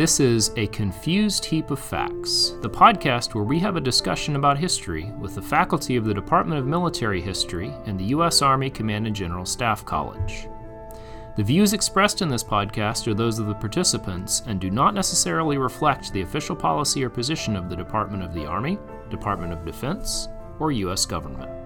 This is A Confused Heap of Facts, the podcast where we have a discussion about history with the faculty of the Department of Military History and the U.S. Army Command and General Staff College. The views expressed in this podcast are those of the participants and do not necessarily reflect the official policy or position of the Department of the Army, Department of Defense, or U.S. government.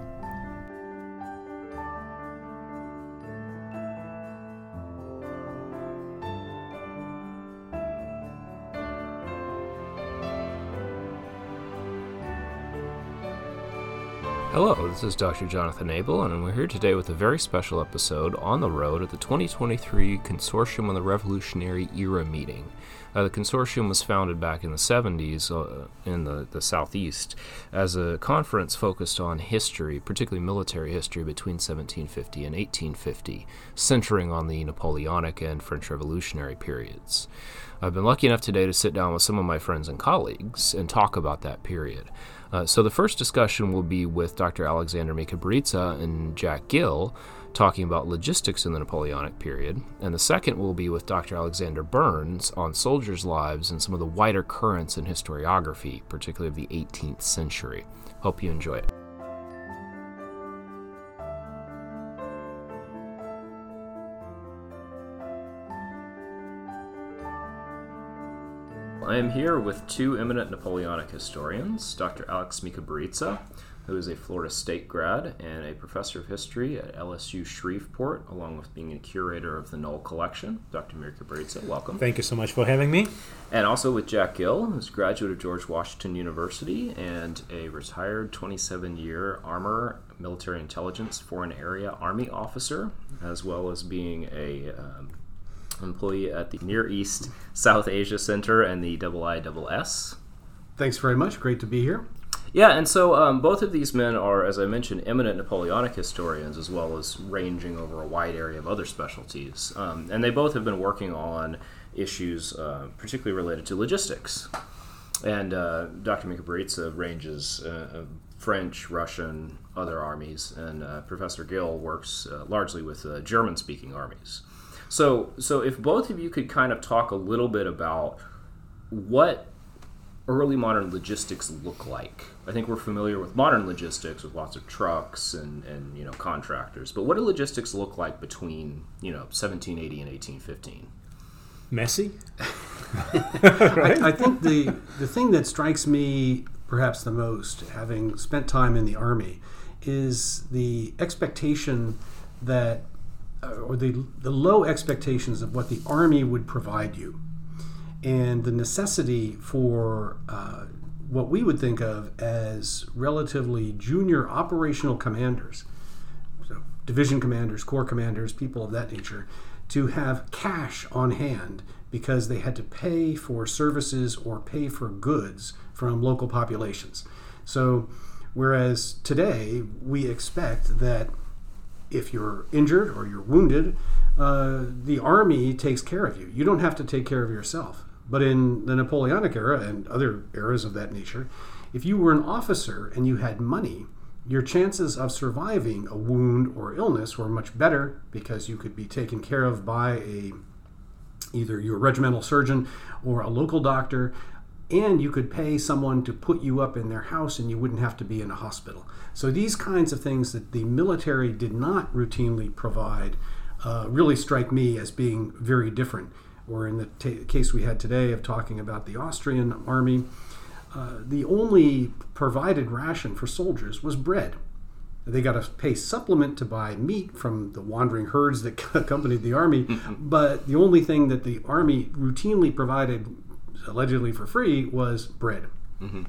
This is Dr. Jonathan Abel, and we're here today with a very special episode on the road at the 2023 Consortium on the Revolutionary Era meeting. Uh, the consortium was founded back in the 70s uh, in the, the Southeast as a conference focused on history, particularly military history between 1750 and 1850, centering on the Napoleonic and French Revolutionary periods. I've been lucky enough today to sit down with some of my friends and colleagues and talk about that period. Uh, so the first discussion will be with Dr. Alexander Mikaberidze and Jack Gill talking about logistics in the Napoleonic period, and the second will be with Dr. Alexander Burns on soldiers' lives and some of the wider currents in historiography, particularly of the 18th century. Hope you enjoy it. I am here with two eminent Napoleonic historians, Dr. Alex Mikaberidze, who is a Florida State grad and a professor of history at LSU Shreveport, along with being a curator of the Knoll Collection. Dr. Mikaberidze, welcome. Thank you so much for having me. And also with Jack Gill, who's a graduate of George Washington University and a retired 27 year armor, military intelligence, foreign area Army officer, as well as being a um, employee at the Near East South Asia Center and the IISS. Thanks very much. Great to be here. Yeah, and so um, both of these men are, as I mentioned, eminent Napoleonic historians, as well as ranging over a wide area of other specialties. Um, and they both have been working on issues, uh, particularly related to logistics. And uh, Dr. Mikaberidze ranges uh, French, Russian, other armies, and uh, Professor Gill works uh, largely with uh, German-speaking armies. So, so if both of you could kind of talk a little bit about what early modern logistics look like. I think we're familiar with modern logistics with lots of trucks and, and you know contractors, but what do logistics look like between you know 1780 and 1815? Messy. right? I, I think the the thing that strikes me perhaps the most, having spent time in the army, is the expectation that or the, the low expectations of what the Army would provide you, and the necessity for uh, what we would think of as relatively junior operational commanders, so division commanders, corps commanders, people of that nature, to have cash on hand because they had to pay for services or pay for goods from local populations. So, whereas today we expect that if you're injured or you're wounded, uh, the army takes care of you. You don't have to take care of yourself. But in the Napoleonic era and other eras of that nature, if you were an officer and you had money, your chances of surviving a wound or illness were much better because you could be taken care of by a either your regimental surgeon or a local doctor and you could pay someone to put you up in their house and you wouldn't have to be in a hospital. So these kinds of things that the military did not routinely provide uh, really strike me as being very different. Or in the t- case we had today of talking about the Austrian army, uh, the only provided ration for soldiers was bread. They got to pay supplement to buy meat from the wandering herds that accompanied the army, but the only thing that the army routinely provided allegedly for free was bread. Mm-hmm.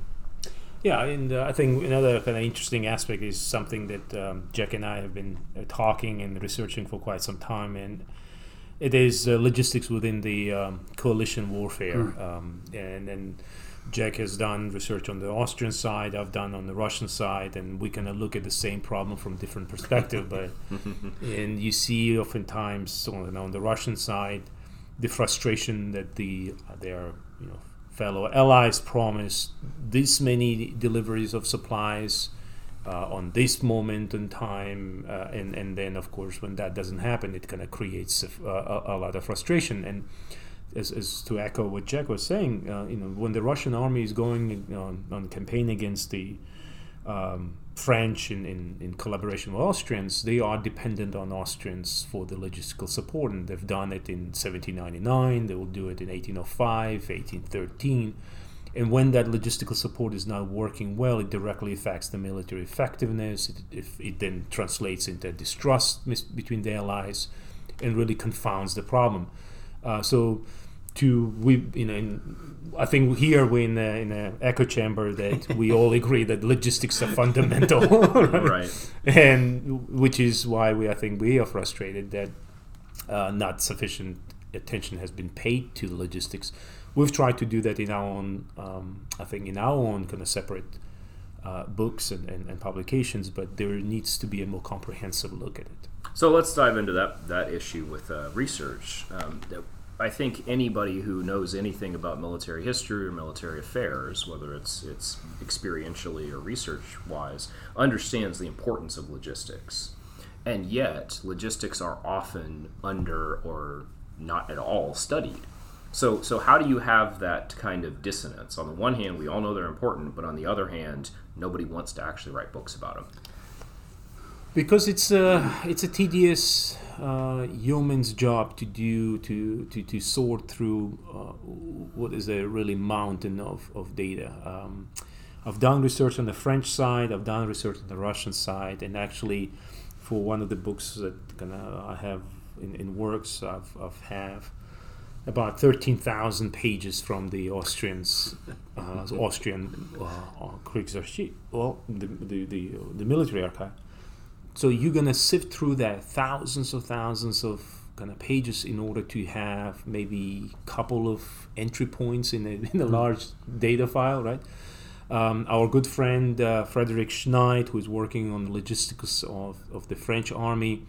Yeah, and uh, I think another kind of interesting aspect is something that um, Jack and I have been uh, talking and researching for quite some time, and it is uh, logistics within the um, coalition warfare. Mm. Um, and then Jack has done research on the Austrian side, I've done on the Russian side, and we kind of look at the same problem from different perspective. but and you see oftentimes on, on the Russian side the frustration that the uh, their you know fellow allies promised this many deliveries of supplies uh, on this moment in time, uh, and and then of course when that doesn't happen, it kind of creates a, a, a, lot of frustration. And as, as to echo what Jack was saying, uh, you know, when the Russian army is going on, on campaign against the um, French in, in, in, collaboration with Austrians, they are dependent on Austrians for the logistical support, and they've done it in 1799. They will do it in 1805, 1813. And when that logistical support is not working well, it directly affects the military effectiveness. It, if it then translates into distrust mis- between the allies, and really confounds the problem. Uh, so to we you know in, I think here we're in a, in an echo chamber that we all agree that logistics are fundamental, right? right? And which is why we I think we are frustrated that uh, not sufficient attention has been paid to the logistics. We've tried to do that in our own, um, I think, in our own kind of separate uh, books and, and, and publications, but there needs to be a more comprehensive look at it. So let's dive into that that issue with uh, research. Um, I think anybody who knows anything about military history or military affairs, whether it's it's experientially or research wise, understands the importance of logistics. And yet, logistics are often under or not at all studied. So, so how do you have that kind of dissonance? On the one hand, we all know they're important, but on the other hand, nobody wants to actually write books about them. Because it's a it's a tedious uh, yeoman's job to do to, to, to sort through uh, what is a really mountain of, of data. Um, I've done research on the French side, I've done research on the Russian side, and actually, for one of the books that gonna, I have in, in works, I've, I've have about 13,000 pages from the Austrians, uh, Austrian uh Kriegsarchiv, well, the, the, the, the military archive so you're gonna sift through that thousands of thousands of kind of pages in order to have maybe a couple of entry points in a, in a large data file, right? Um, our good friend uh, Frederick Schneid, who is working on the logistics of, of the French army,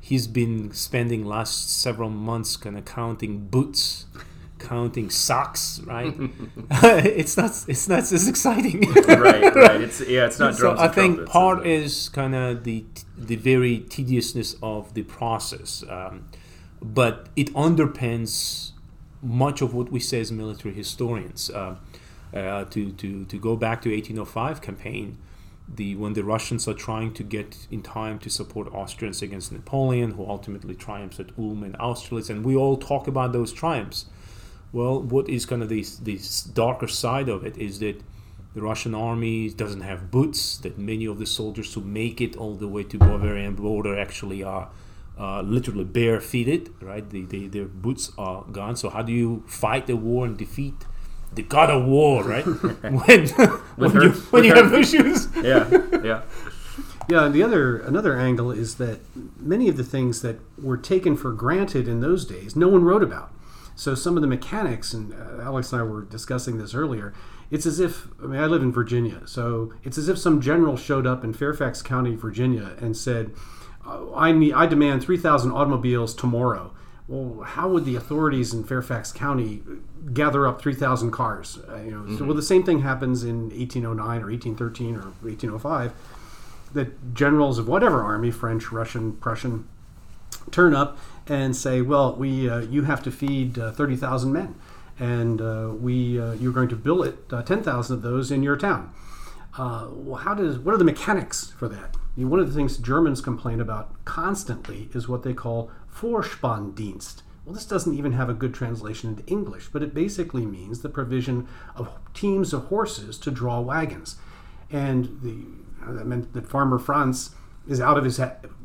he's been spending last several months kind of counting boots counting socks, right? it's not it's not as exciting. right, right. It's yeah, it's not. So I think part is kind of the the very tediousness of the process, um, but it underpins much of what we say as military historians. Uh, uh, to, to, to go back to 1805 campaign, the when the Russians are trying to get in time to support Austrians against Napoleon, who ultimately triumphs at Ulm and Austerlitz, and we all talk about those triumphs. Well, what is kind of this this darker side of it is that the Russian army doesn't have boots. That many of the soldiers who make it all the way to Bavarian border actually are uh, literally barefooted. Right, they, they, their boots are gone. So how do you fight the war and defeat the god of war? Right, when when her, you, when you have no shoes. yeah, yeah. Yeah, and the other another angle is that many of the things that were taken for granted in those days, no one wrote about. So some of the mechanics, and uh, Alex and I were discussing this earlier. It's as if I mean I live in Virginia, so it's as if some general showed up in Fairfax County, Virginia, and said, "I need I demand three thousand automobiles tomorrow." Well, how would the authorities in Fairfax County gather up 3,000 cars? Uh, you know, mm-hmm. so, well, the same thing happens in 1809 or 1813 or 1805. That generals of whatever army, French, Russian, Prussian, turn up and say, well, we uh, you have to feed uh, 30,000 men, and uh, we uh, you're going to billet uh, 10,000 of those in your town. Uh, well, how does what are the mechanics for that? I mean, one of the things Germans complain about constantly is what they call Vorspanndienst. Well, this doesn't even have a good translation into English, but it basically means the provision of teams of horses to draw wagons. And the, that meant that Farmer Franz is out of his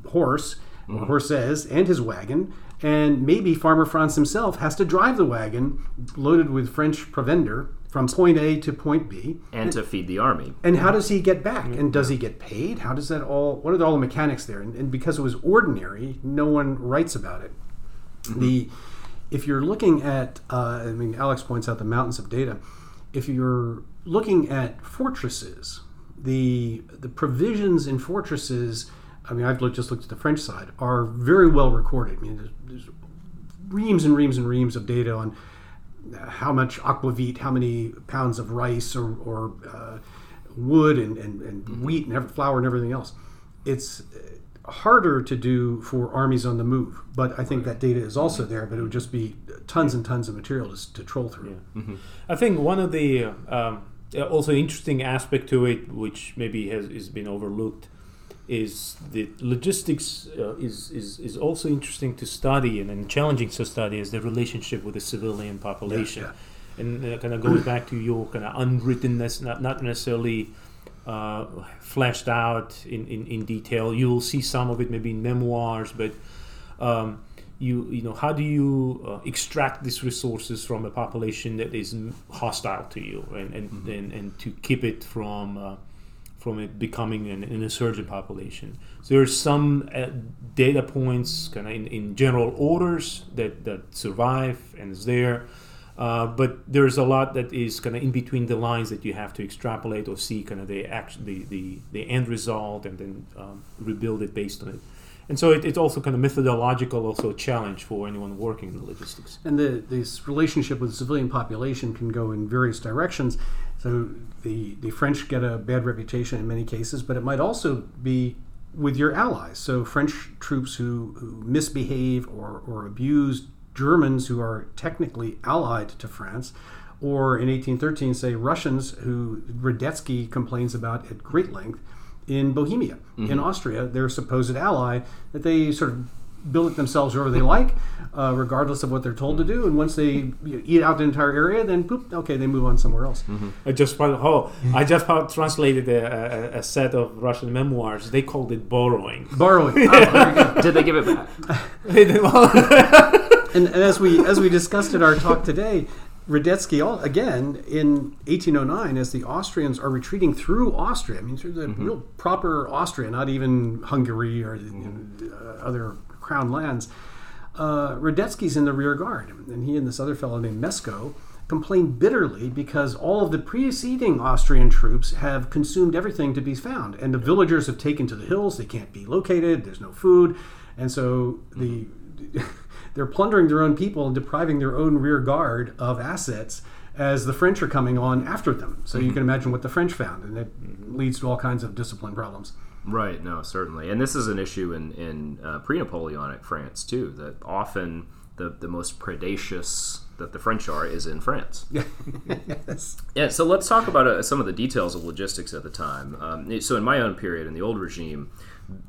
horse mm-hmm. horses and his wagon, and maybe Farmer Franz himself has to drive the wagon loaded with French provender from point A to point B, and, and to feed the army. And how does he get back? And does he get paid? How does that all? What are all the mechanics there? And, and because it was ordinary, no one writes about it. Mm-hmm. The if you're looking at, uh, I mean, Alex points out the mountains of data. If you're looking at fortresses, the the provisions in fortresses I mean, I've looked, just looked at the French side, are very well recorded. I mean, there's, there's reams and reams and reams of data on how much aquavit, how many pounds of rice or, or uh, wood and, and, and mm-hmm. wheat and every, flour and everything else. It's harder to do for armies on the move. But I think that data is also there, but it would just be tons and tons of material to, to troll through. Yeah. Mm-hmm. I think one of the um, also interesting aspect to it, which maybe has, has been overlooked, is the logistics uh, is, is is also interesting to study and, and challenging to study is the relationship with the civilian population, Yeah, and uh, kind of goes back to your kind of unwrittenness, not not necessarily uh, fleshed out in, in, in detail. You will see some of it maybe in memoirs, but um, you you know how do you uh, extract these resources from a population that is hostile to you and and, and, and to keep it from uh, from it becoming an, an insurgent population. So there's some uh, data points kind of in, in general orders that, that survive and is there. Uh, but there's a lot that is kind of in between the lines that you have to extrapolate or see kind of the, act, the, the, the end result and then um, rebuild it based on it. And so it, it's also kind of methodological, also a challenge for anyone working in the logistics. And the, this relationship with the civilian population can go in various directions. So the, the French get a bad reputation in many cases, but it might also be with your allies. So French troops who, who misbehave or, or abuse Germans who are technically allied to France, or in 1813, say Russians who Radetzky complains about at great length in Bohemia, mm-hmm. in Austria, their supposed ally, that they sort of build it themselves wherever they like, uh, regardless of what they're told to do. And once they you know, eat out the entire area, then poop, okay, they move on somewhere else. Mm-hmm. I just oh, I just translated a, a, a, set of Russian memoirs. They called it borrowing. Borrowing. Oh, Did they give it back? they did. Well. and, and as we as we discussed in our talk today, Radetzky, again, in 1809, as the Austrians are retreating through Austria, I mean, through the mm-hmm. real proper Austria, not even Hungary or mm-hmm. uh, other crown lands, uh, Radetzky's in the rear guard. And he and this other fellow named Mesko complain bitterly because all of the preceding Austrian troops have consumed everything to be found. And the villagers have taken to the hills, they can't be located, there's no food. And so the. they're plundering their own people and depriving their own rear guard of assets as the French are coming on after them. So mm-hmm. you can imagine what the French found, and it mm-hmm. leads to all kinds of discipline problems. Right. No, certainly, and this is an issue in in uh, pre-Napoleonic France too. That often the the most predacious that the French are is in France. yes. Yeah. So let's talk about uh, some of the details of logistics at the time. Um, so in my own period, in the old regime,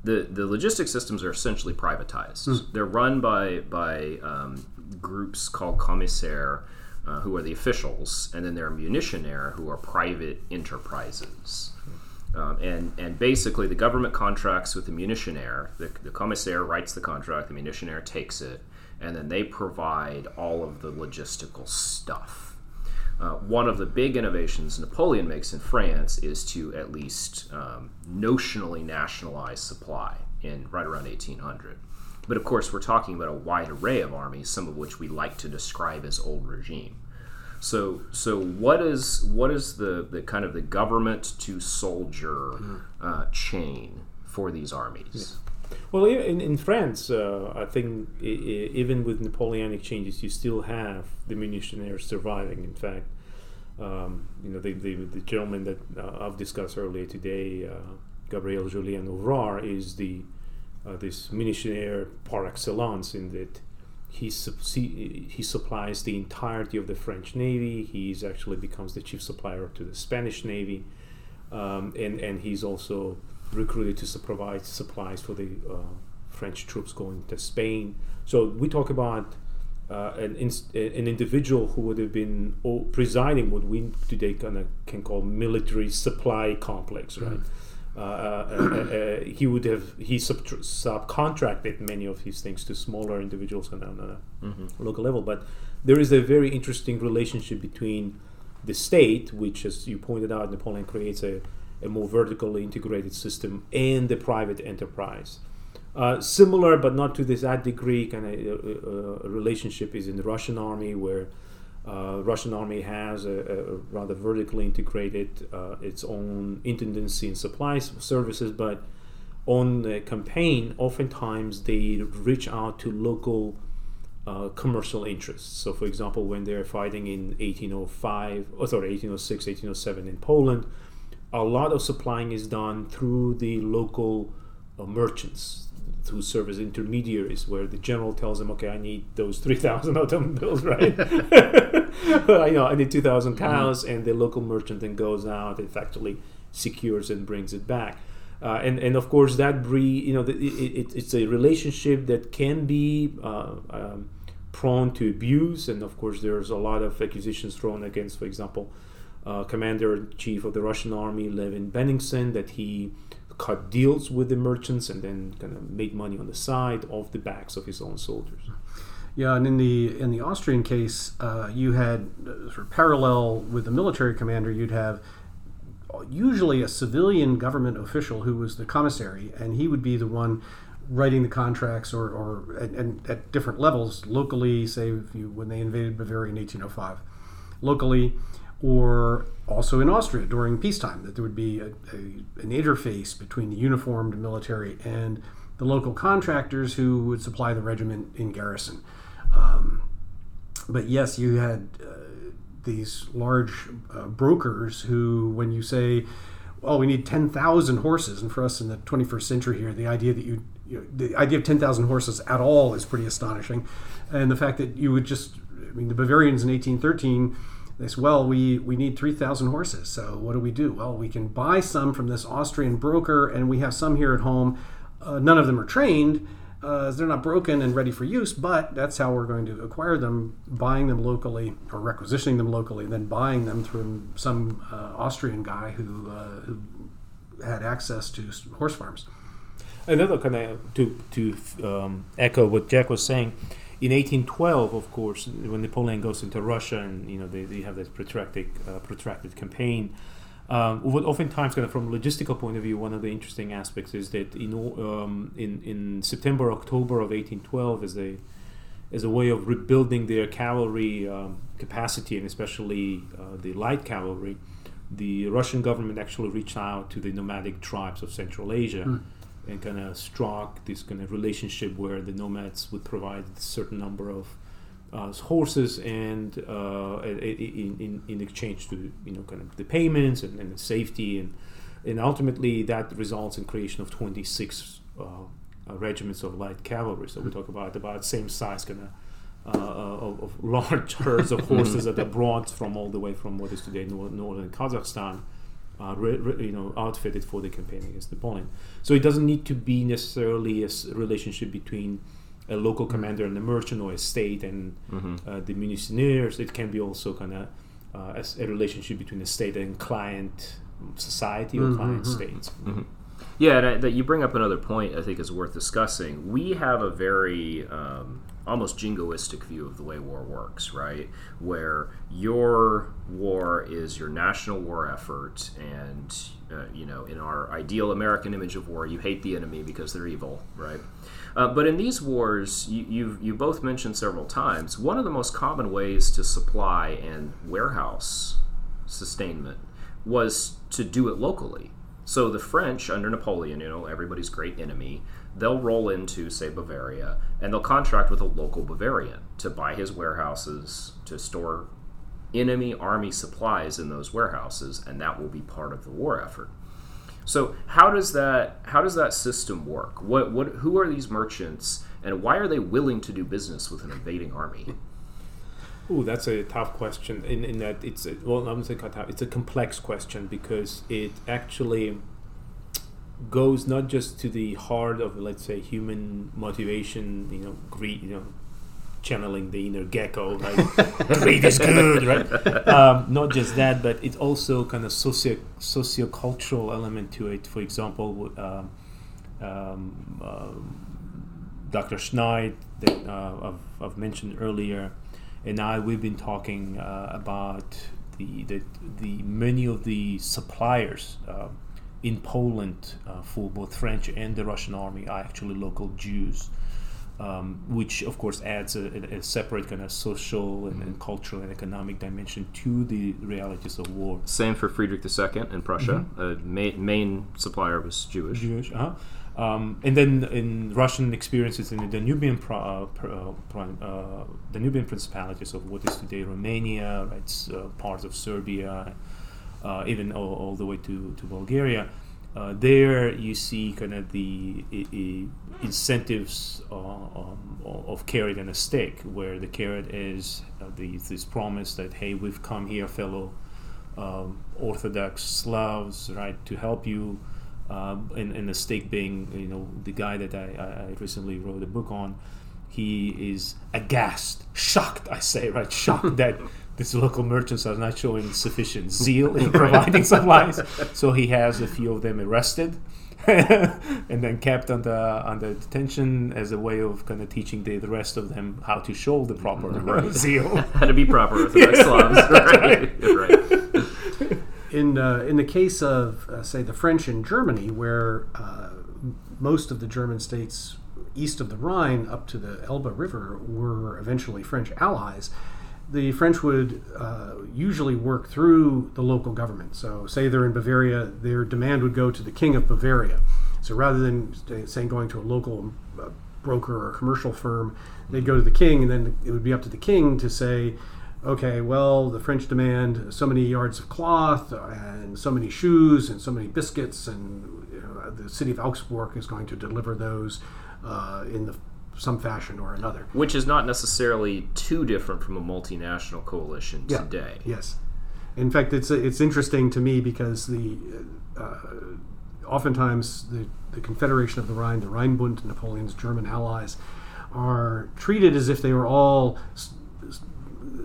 the the logistics systems are essentially privatized. Mm. They're run by by um, groups called commissaires, uh, who are the officials, and then there are munitionnaires, who are private enterprises. Um, and and basically, the government contracts with the munitionnaire. The, the commissaire writes the contract. The munitionnaire takes it, and then they provide all of the logistical stuff. Uh, one of the big innovations Napoleon makes in France is to at least um, notionally nationalize supply in right around 1800. But of course, we're talking about a wide array of armies, some of which we like to describe as old regime. So, so what is what is the, the kind of the government to soldier uh, chain for these armies? Well, in, in France, uh, I think I- I- even with Napoleonic changes, you still have the munitionnaires surviving. In fact, um, you know the, the, the gentleman that uh, I've discussed earlier today, uh, Gabriel Julien Ouvrard, is the uh, this munitionnaire par excellence in that he, he supplies the entirety of the French Navy. He's actually becomes the chief supplier to the Spanish Navy, um, and and he's also recruited to provide supplies for the uh, French troops going to Spain. So we talk about uh, an, inst- an individual who would have been presiding what we today kind of can call military supply complex, right? Mm-hmm. Uh, uh, uh, he would have he sub- subcontracted many of his things to smaller individuals on, on a mm-hmm. local level. But there is a very interesting relationship between the state, which, as you pointed out, Napoleon creates a a more vertically integrated system and the private enterprise. Uh, similar, but not to this that degree, kind of uh, uh, relationship is in the Russian army, where uh, Russian army has a, a rather vertically integrated uh, its own intendancy and supplies services, but on the campaign, oftentimes they reach out to local uh, commercial interests. So, for example, when they're fighting in 1805, oh, sorry, 1806, 1807 in Poland, a lot of supplying is done through the local uh, merchants. Who serve as intermediaries, where the general tells them, "Okay, I need those three thousand automobiles, right? I know I need two thousand cows," mm-hmm. and the local merchant then goes out and actually secures and brings it back. Uh, and and of course that breed, you know, the, it, it, it's a relationship that can be uh, um, prone to abuse, and of course there's a lot of accusations thrown against, for example, uh, commander in chief of the Russian army, Levin Bennigsen, that he cut deals with the merchants and then kind of made money on the side off the backs of his own soldiers. Yeah, and in the in the Austrian case, uh, you had uh, sort of parallel with the military commander. You'd have usually a civilian government official who was the commissary, and he would be the one writing the contracts or, or and, and at different levels locally, say you, when they invaded Bavaria in 1805, locally, or also in Austria during peacetime, that there would be a, a, an interface between the uniformed military and the local contractors who would supply the regiment in garrison. Um, but yes, you had uh, these large uh, brokers who, when you say, "Well, we need ten thousand horses," and for us in the 21st century here, the idea that you, you know, the idea of ten thousand horses at all is pretty astonishing, and the fact that you would just, I mean, the Bavarians in 1813. They said, well, we, we need 3,000 horses. So what do we do? Well, we can buy some from this Austrian broker, and we have some here at home. Uh, none of them are trained, uh, they're not broken and ready for use, but that's how we're going to acquire them, buying them locally or requisitioning them locally, and then buying them through some uh, Austrian guy who, uh, who had access to horse farms. Another kind of to to um, echo what Jack was saying. In 1812, of course, when Napoleon goes into Russia and you know they, they have this protracted uh, protracted campaign, um, oftentimes, kind of from a logistical point of view, one of the interesting aspects is that in um, in, in September, October of 1812, as a as a way of rebuilding their cavalry um, capacity and especially uh, the light cavalry, the Russian government actually reached out to the nomadic tribes of Central Asia. Mm. And kind of struck this kind of relationship where the nomads would provide a certain number of uh, horses and uh, in, in, in exchange to you know kind of the payments and, and the safety and and ultimately that results in creation of 26 uh, uh regiments of light cavalry. So we talk about about same size kind of uh, of, of, large herds of horses that are brought from all the way from what is today northern Kazakhstan uh, re, re, you know, outfitted for the campaign against Napoleon. So it doesn't need to be necessarily a relationship between a local mm-hmm. commander and a merchant or a state and mm-hmm. uh, the munitioners. It can be also kind of uh, a, a, relationship between a state and client society or mm-hmm. client mm-hmm. states. Mm-hmm. Yeah, and that you bring up another point I think is worth discussing. We have a very um, almost jingoistic view of the way war works, right? Where your war is your national war effort, and uh, you know, in our ideal American image of war, you hate the enemy because they're evil, right? Uh, but in these wars, you, you've, you both mentioned several times, one of the most common ways to supply and warehouse sustainment was to do it locally. So the French, under Napoleon, you know, everybody's great enemy, they'll roll into, say, Bavaria, and they'll contract with a local Bavarian to buy his warehouses, to store enemy army supplies in those warehouses, and that will be part of the war effort. So how does that how does that system work? What what who are these merchants and why are they willing to do business with an invading army? Oh, that's a tough question. In, in that it's a, well, I'm saying tough. It's a complex question because it actually goes not just to the heart of let's say human motivation, you know, greed, you know, channeling the inner Gekko, right? Greed is good, right? Um, not just that, but it's also kind of socio socio-cultural element to it. For example, um, um, uh, Dr. Schneid that uh, I've, I've, mentioned earlier, and I we've been talking uh, about the, the the many of the suppliers. Uh, in Poland, uh, for both French and the Russian army, are actually local Jews um, which of course adds a, a, separate kind of social and, and, cultural and economic dimension to the realities of war. Same for Friedrich II in Prussia. Mm-hmm. Uh, main, main supplier was Jewish. Jewish, uh-huh. Um, and then in Russian experiences in the Danubian, pro, uh, uh, Danubian principalities of what is today Romania, right, uh, parts of Serbia, uh, even all, all, the way to, to Bulgaria, uh, there you see kind of the incentives uh, um, of carrot and a stick, where the carrot is uh, the, this promise that hey, we've come here, fellow um, Orthodox Slavs, right, to help you, um, and, and the stick being you know the guy that I, I recently wrote a book on. He is aghast, shocked. I say right, shocked that these local merchants are not showing sufficient zeal in providing supplies. So he has a few of them arrested. and then kept under under detention as a way of kind of teaching the, the rest of them how to show the proper zeal. How to be proper Orthodox Slavs. Right. right. In uh, in the case of uh, say the French in Germany, where uh, most of the German states east of the Rhine up to the Elbe River were eventually French allies, the French would uh, usually work through the local government. So, say they're in Bavaria, their demand would go to the King of Bavaria. So, rather than saying going to a local uh, broker or commercial firm, they'd go to the king, and then it would be up to the king to say, okay, well, the French demand so many yards of cloth and so many shoes and so many biscuits, and you know, the city of Augsburg is going to deliver those uh, in the, some fashion or another. Which is not necessarily too different from a multinational coalition Yeah. today. Yes. In fact, it's it's interesting to me because the uh, oftentimes the, the Confederation of the Rhine, the Rheinbund, Napoleon's German allies, are treated as if they were all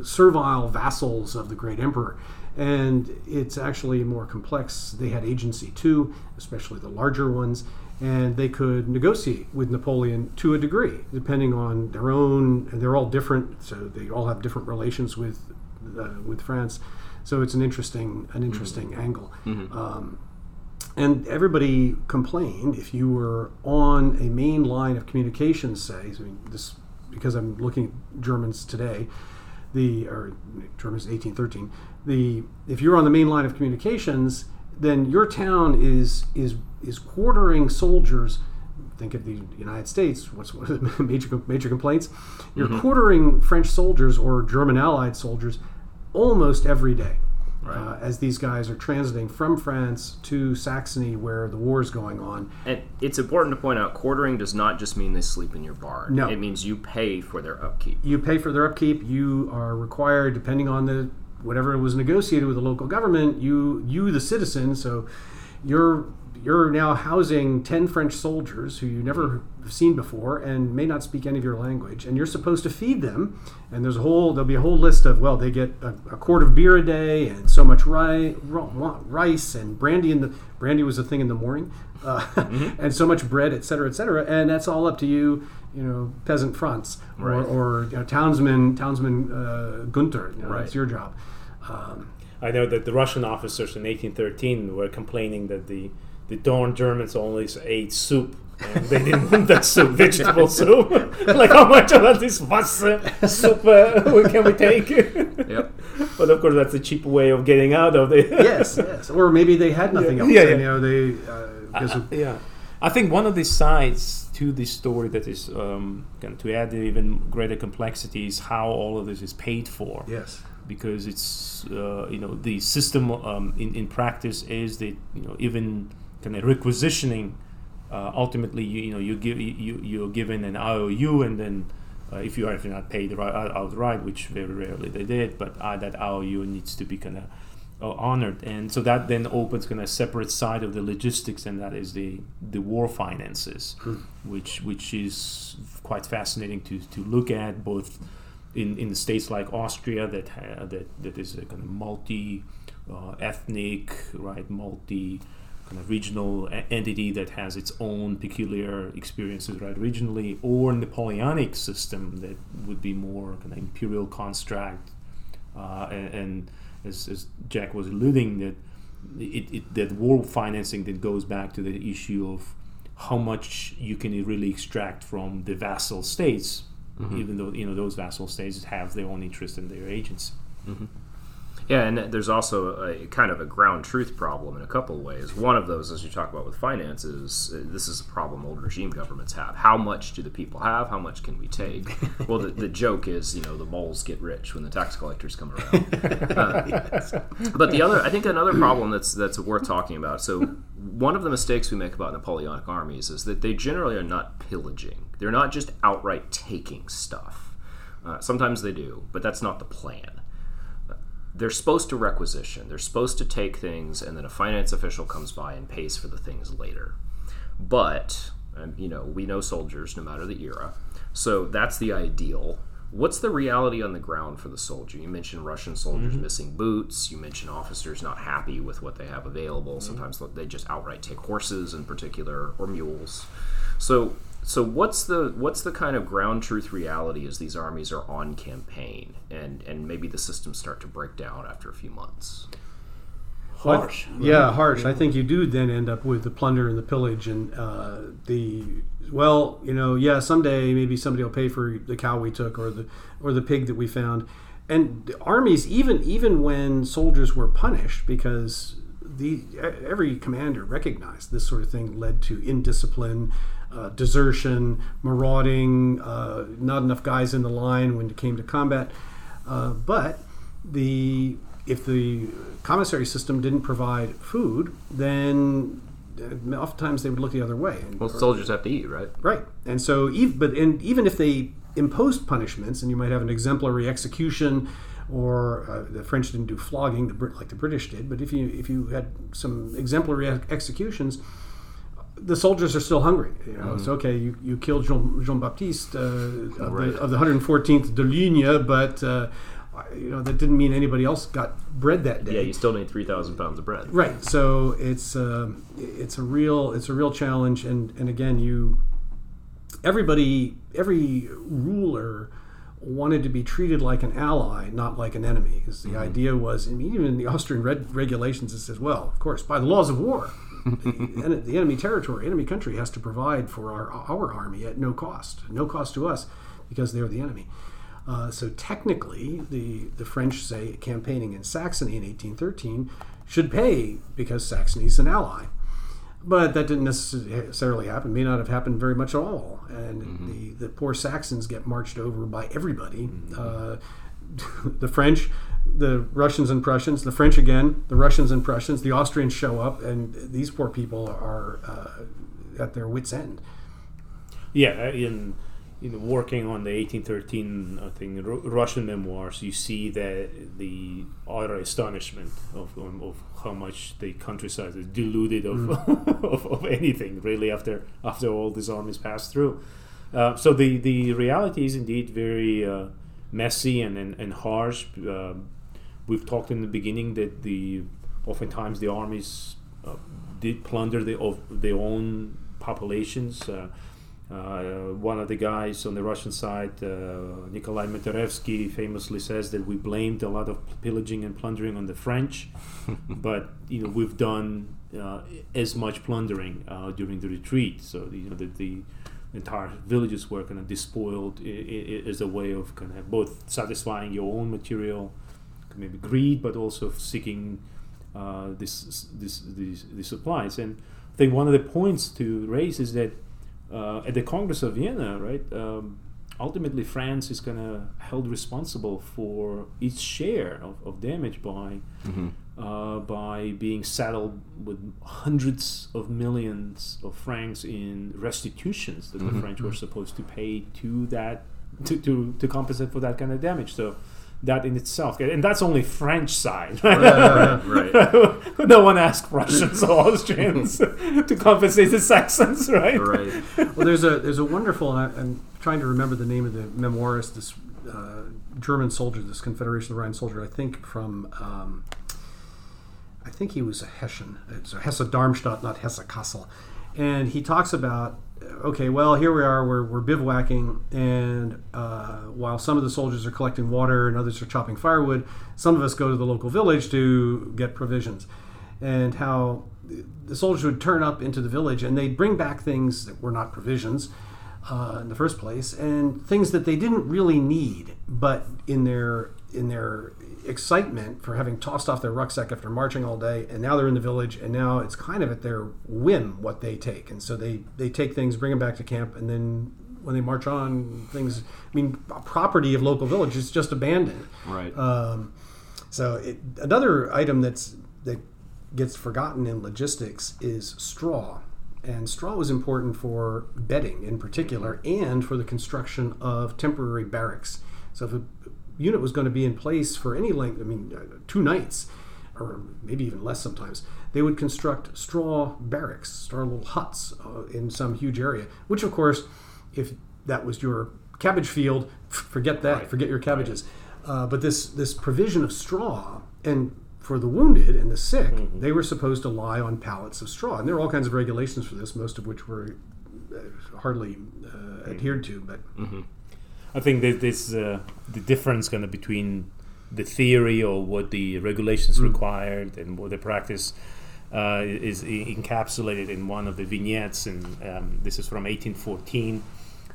servile vassals of the great emperor. And it's actually more complex. They had agency too, especially the larger ones, and they could negotiate with Napoleon to a degree, depending on their own. And they're all different, so they all have different relations with uh, with France. So it's an interesting an interesting angle. Um, and everybody complained if you were on a main line of communications, say, I mean, this because I'm looking at Germans today, the or Germans 1813, the if you're on the main line of communications, then your town is is is quartering soldiers. Think of the United States. What's one of the major major complaints? You're mm-hmm. quartering French soldiers or German Allied soldiers almost every day uh, as these guys are transiting from France to Saxony, where the war is going on. And it's important to point out quartering does not just mean they sleep in your barn. No. It means you pay for their upkeep. You pay for their upkeep. You are required, depending on the whatever was negotiated with the local government. You, you, the citizen, so you're you're now housing ten French soldiers who you never have seen before and may not speak any of your language, and you're supposed to feed them. And there's a whole there'll be a whole list of well, they get a, a quart of beer a day and so much ri- ri- rice and brandy in the brandy was a thing in the morning, uh, and so much bread, et cetera, et cetera. And that's all up to you, you know, peasant Franz or, Right. or you know, townsman townsman uh, Gunther. You know, Right. That's your job. Um, I know that the Russian officers in 1813 were complaining that the the darn Germans only ate soup. And they didn't want that soup, vegetable soup. like, how much of this Wasser soup uh, can we take? Yep. but of course, that's a cheap way of getting out of it. yes, yes. Or maybe they had nothing Yeah, else. yeah, and, yeah. you know, they uh, because of, yeah. I think one of the sides to this story that is um, to add even greater complexity is how all of this is paid for. yes, because it's uh, you know the system um, in, in practice is that you know even kind of requisitioning uh, ultimately you, you know you give you you're given an IOU and then uh, if you are if you're not paid right, outright which very rarely they did but uh, that IOU needs to be kind of uh, honored. And so that then opens kind of a separate side of the logistics and that is the the war finances which which is quite fascinating to to look at both in, in the states like Austria that ha- that that is a kind of multi uh, ethnic right multi kind of regional entity that has its own peculiar experiences right regionally or Napoleonic system that would be more kind of imperial construct uh, and, and as, as Jack was alluding that it, it that war financing that goes back to the issue of how much you can really extract from the vassal states, even though you know those vassal states have their own interest in their agency. Yeah, and there's also a kind of a ground truth problem in a couple of ways. One of those, as you talk about with finances, uh, this is a problem old regime governments have. How much do the people have? How much can we take? well, the, the joke is, you know, the moles get rich when the tax collectors come around. Uh, yes. But the other, I think, another problem that's that's worth talking about. So, one of the mistakes we make about Napoleonic armies is that they generally are not pillaging. They're not just outright taking stuff. Uh, sometimes they do, but that's not the plan they're supposed to requisition. They're supposed to take things, and then a finance official comes by and pays for the things later. But um, you know, we know soldiers no matter the era, so that's the ideal. What's the reality on the ground for the soldier? You mentioned Russian soldiers mm-hmm. missing boots. You mentioned officers not happy with what they have available. Mm-hmm. Sometimes they just outright take horses, in particular, or mules. So so what's the what's the kind of ground truth reality as these armies are on campaign and and maybe the systems start to break down after a few months? Harsh. Well, yeah, harsh. Yeah. I think you do then end up with the plunder and the pillage and uh, the well, you know, yeah, someday maybe somebody will pay for the cow we took or the or the pig that we found. And armies, even even when soldiers were punished, because the every commander recognized this sort of thing led to indiscipline, uh, desertion, marauding, uh, not enough guys in the line when it came to combat. Uh, but the if the commissary system didn't provide food, then uh, oftentimes they would look the other way. well, soldiers have to eat, right? Right, and so, but and even if they imposed punishments, and you might have an exemplary execution, or uh, the French didn't do flogging like the British did, but if you if you had some exemplary executions, the soldiers are still hungry. You know, mm-hmm. it's okay. You, you killed Jean, Jean Baptiste uh, of, right. the, of, the, 114th de Ligne, but uh, you know that didn't mean anybody else got bread that day. Yeah, you still need 3,000 pounds of bread. Right. So it's uh, it's a real it's a real challenge, and and again, you everybody every ruler wanted to be treated like an ally, not like an enemy, because the mm-hmm. idea was, I mean, even in the Austrian red regulations, it says, well, of course, by the laws of war the, the enemy territory, enemy country has to provide for our, our army at no cost, no cost to us because they're the enemy. Uh, so technically, the, the French say campaigning in Saxony in 1813 should pay because Saxony is an ally. But that didn't necessarily happen, may not have happened very much at all. And mm-hmm. the, the poor Saxons get marched over by everybody. Mm-hmm. Uh, the French, the Russians and Prussians, the French again, the Russians and Prussians, the Austrians show up, and these poor people are uh, at their wits' end. Yeah, in you know, working on the 1813, I think Russian memoirs, you see that the utter astonishment of, of how much the countryside is deluded of, mm. of, of, anything really after after all these armies passed through. Uh, so the the reality is indeed very. Uh, messy and, and, and harsh. Uh, we've talked in the beginning that the oftentimes the armies uh, did plunder the, of their own populations. Uh, one of the guys on the Russian side, uh, Nikolai Mitarevsky, famously says that we blamed a lot of pillaging and plundering on the French, but you know we've done uh, as much plundering uh, during the retreat. So you know the, the entire villages were kind of despoiled as a way of kind of both satisfying your own material, maybe greed, but also seeking uh, this, this, these, these supplies. And I think one of the points to raise is that uh, at the Congress of Vienna, right, um, ultimately France is kind of held responsible for its share of, of damage by mm-hmm. uh, by being saddled with hundreds of millions of francs in restitutions that mm-hmm. the French were supposed to pay to that to, to, to compensate for that kind of damage. So that in itself, and that's only French side, right? right. no one asked Russians or Austrians to compensate the Saxons, right? Right. Well, there's a there's a wonderful, and I, am trying to remember the name of the memoirist, this uh, German soldier, this Confederation of the Rhine soldier, I think from. Um, I think he was a Hessian. It's a Hesse Darmstadt, not Hesse Kassel. And he talks about okay, well, here we are, we're, we're bivouacking, and uh, while some of the soldiers are collecting water and others are chopping firewood, some of us go to the local village to get provisions. And how the soldiers would turn up into the village and they'd bring back things that were not provisions uh, in the first place, and things that they didn't really need, but in their in their excitement for having tossed off their rucksack after marching all day, and now they're in the village, and now it's kind of at their whim what they take, and so they they take things, bring them back to camp, and then when they march on, things. I mean, property of local village is just abandoned. Right. Um, so it, another item that's that gets forgotten in logistics is straw. And straw was important for bedding in particular and for the construction of temporary barracks. So if a unit was going to be in place for any length, I mean, uh, two nights, or maybe even less sometimes, they would construct straw barracks, straw little huts uh, in some huge area, which of course, if that was your cabbage field, forget that, Right. forget your cabbages. Uh, but this, this provision of straw, and for the wounded and the sick, they were supposed to lie on pallets of straw. And there are all kinds of regulations for this, most of which were uh, hardly uh, adhered to. But I think that this uh, the difference kind of between the theory or what the regulations required and what the practice uh, is encapsulated in one of the vignettes, and um, this is from 1814.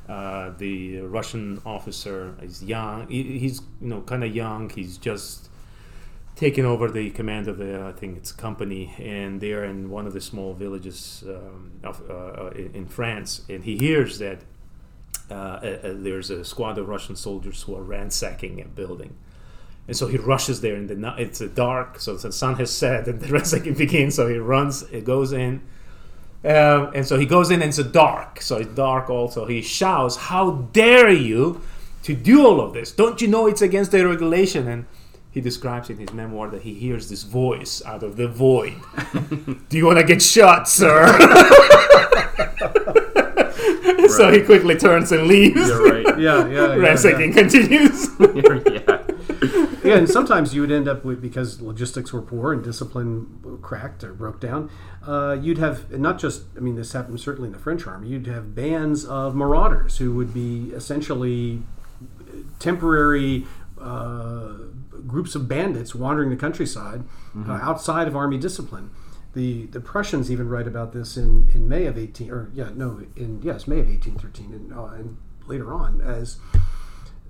Uh, the Russian officer is young. He, he's you know kind of young. He's just taken over the command of the I think it's company, and they're in one of the small villages um, of, uh, uh, in France, and he hears that uh, uh, uh, there's a squad of Russian soldiers who are ransacking a building. And so he rushes there in the night. It's dark, so the sun has set, and the ransacking begins. So he runs, it goes in, um, and so he goes in, and it's dark. So it's dark. Also, he shouts, "How dare you to do all of this? Don't you know it's against the regulation?" And he describes in his memoir that he hears this voice out of the void. do you want to get shot, sir? so he quickly turns and leaves. You're right. yeah, yeah, yeah, Ransacking continues. yeah. yeah, and sometimes you would end up with because logistics were poor and discipline cracked or broke down. Uh, you'd have not just, I mean, this happened certainly in the French army. You'd have bands of marauders who would be essentially temporary uh, groups of bandits wandering the countryside uh, outside of army discipline. The, the Prussians even write about this in, in May of 18 or yeah no in yes May of 1813 and, uh, and later on as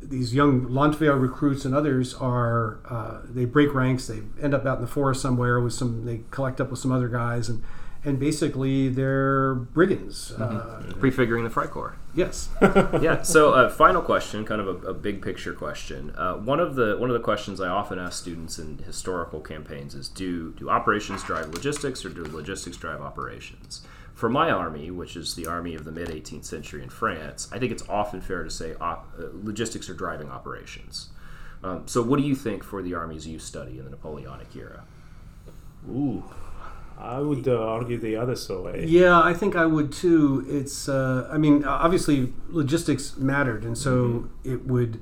these young Landwehr recruits and others are uh, they break ranks they end up out in the forest somewhere with some they collect up with some other guys and and basically they're brigands uh, Prefiguring the Freikorps. yes yeah. So, uh, final question, kind of a, a big picture question. Uh, one of the one of the questions I often ask students in historical campaigns is: Do do operations drive logistics, or do logistics drive operations? For my army, which is the army of the mid 18th century in France, I think it's often fair to say op- uh, logistics are driving operations. Um, so, what do you think for the armies you study in the Napoleonic era? Ooh, I would uh, argue the other way. yeah I think I would too it's uh, I mean obviously logistics mattered and so it would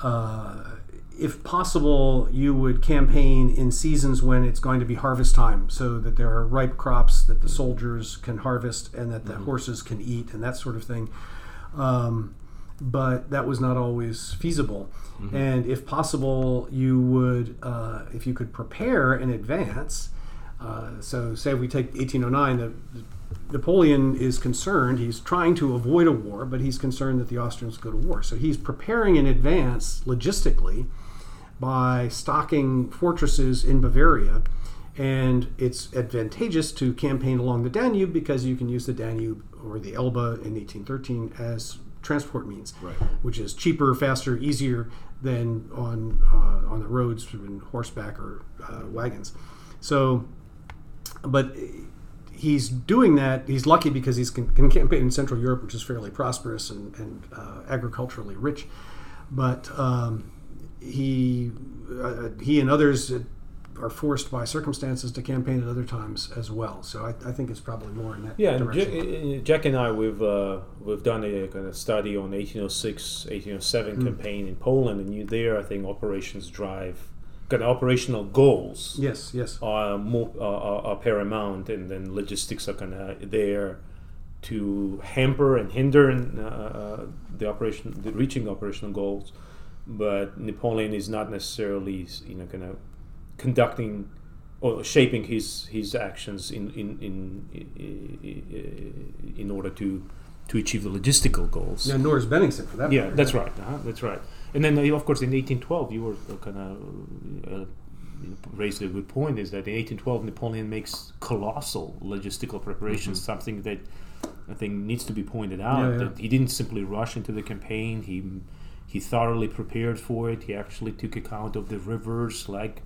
uh, if possible you would campaign in seasons when it's going to be harvest time so that there are ripe crops that the soldiers can harvest and that the horses can eat and that sort of thing um, but that was not always feasible. And if possible, you would, uh, if you could prepare in advance. Uh, so, say we take 1809, the, Napoleon is concerned. He's trying to avoid a war, but he's concerned that the Austrians go to war. So he's preparing in advance logistically by stocking fortresses in Bavaria. And it's advantageous to campaign along the Danube because you can use the Danube or the Elbe in 1813 as transport means, Right. which is cheaper, faster, easier than on uh, on the roads in horseback or uh, wagons. So, but he's doing that. He's lucky because he's can, can campaign in Central Europe, which is fairly prosperous and, and uh, agriculturally rich. But um, he uh, he and others are forced by circumstances to campaign at other times as well. So I, I think it's probably more in that Yeah, direction. Jack, Jack and I we've uh, we've done a kind of study on 1806, 1807 Hmm. campaign in Poland, and you there I think operations drive kind of operational goals yes, yes. are more are, are paramount, and then logistics are kind of there to hamper and hinder uh, uh, the operation, the reaching operational goals. But Napoleon is not necessarily, you know, kind of conducting or shaping his his actions in in in in, in order to to achieve the logistical goals. Yeah, nor is Bennigsen for that Yeah, matter. that's right. Uh-huh, that's right. And then, uh, of course, in 1812, you were kind of uh, raised a good point is that in 1812 Napoleon makes colossal logistical preparations, Mm-hmm. something that I think needs to be pointed out. Yeah, yeah. That he didn't simply rush into the campaign. He he thoroughly prepared for it. He actually took account of the rivers like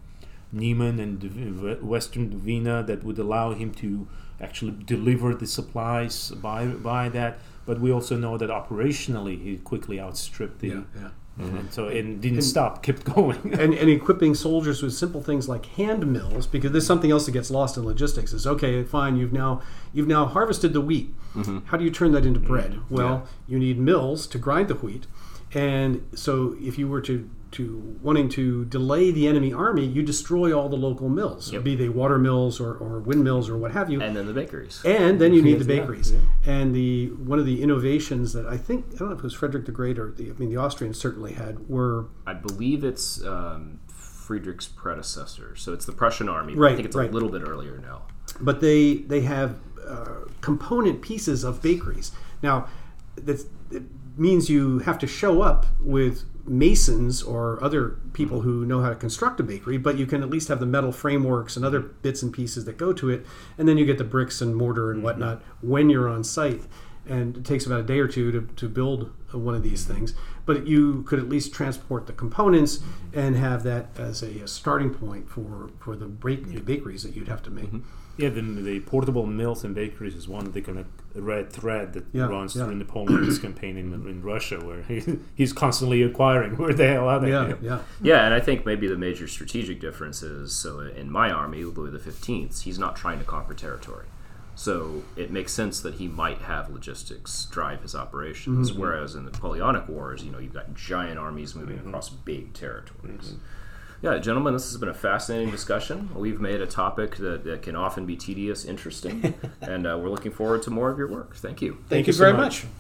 Niemen and the Western Dvina that would allow him to actually deliver the supplies by by that. But we also know that operationally he quickly outstripped the. Yeah, yeah. And so and didn't And- stop, kept going. and, and equipping soldiers with simple things like hand mills because there's something else that gets lost in logistics is okay fine you've now you've now harvested the wheat. Mm-hmm. How do you turn that into mm-hmm. bread? Well you need mills to grind the wheat. And so if you were to to wanting to delay the enemy army you destroy all the local mills Yep. be they water mills or, or windmills or what have you And then the bakeries. and then you need the bakeries. yeah. And the one of the innovations that I think I don't know if it was Frederick the Great or the I mean the Austrians certainly had were I believe it's um, Friedrich's predecessor. So it's the Prussian army. but I think it's right. a little bit earlier now. but they they have uh, component pieces of bakeries. Now that it means you have to show up with masons or other people mm-hmm. who know how to construct a bakery, but you can at least have the metal frameworks and other bits and pieces that go to it, and then you get the bricks and mortar and mm-hmm. whatnot when you're on site. And it takes about a day or two to, to build one of these things, but you could at least transport the components mm-hmm. and have that as a, a starting point for, for the, break, the bakeries that you'd have to make. Yeah, the, the portable mills and bakeries is one of the kind of red thread that Yeah, runs yeah. through Napoleon's campaign in, in Russia, where he, he's constantly acquiring. Where the hell are they? Yeah, yeah. Yeah, and I think maybe the major strategic difference is so in my army, Louis XV, he's not trying to conquer territory. So it makes sense that he might have logistics drive his operations. Mm-hmm. Whereas in the Napoleonic Wars, you know, you've got giant armies moving across big territories. Mm-hmm. Yeah, gentlemen, this has been a fascinating discussion. We've made a topic that, that can often be tedious interesting, and uh, we're looking forward to more of your work. Thank you. Thank, you you so very much. much.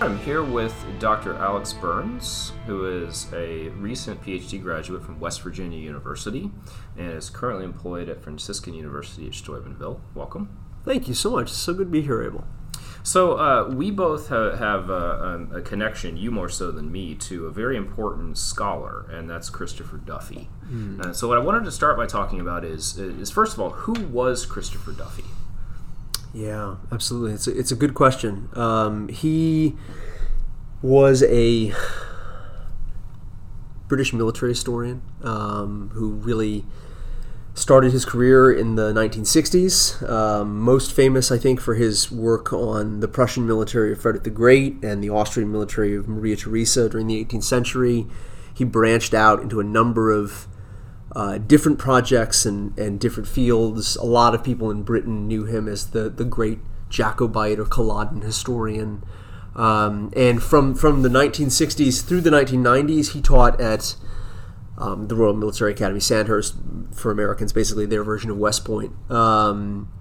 I'm here with Dr. Alex Burns, who is a recent PhD graduate from West Virginia University and is currently employed at Franciscan University at Steubenville. Welcome. Thank you so much. It's so good to be here, Abel. So, uh, we both ha- have uh, um, a connection, you more so than me, to a very important scholar, and that's Christopher Duffy. Uh, so, what I wanted to start by talking about is, is first of all, who was Christopher Duffy? Yeah, absolutely. It's a, it's a good question. Um, he was a British military historian um, who really started his career in the 1960s. Um, most famous, I think, for his work on the Prussian military of Frederick the Great and the Austrian military of Maria Theresa during the 18th century. He branched out into a number of uh, different projects and, and different fields. A lot of people in Britain knew him as the, the great Jacobite or Culloden historian. Um, and from, from the 1960s through the 1990s, he taught at um, the Royal Military Academy Sandhurst for Americans, basically their version of West Point. Um,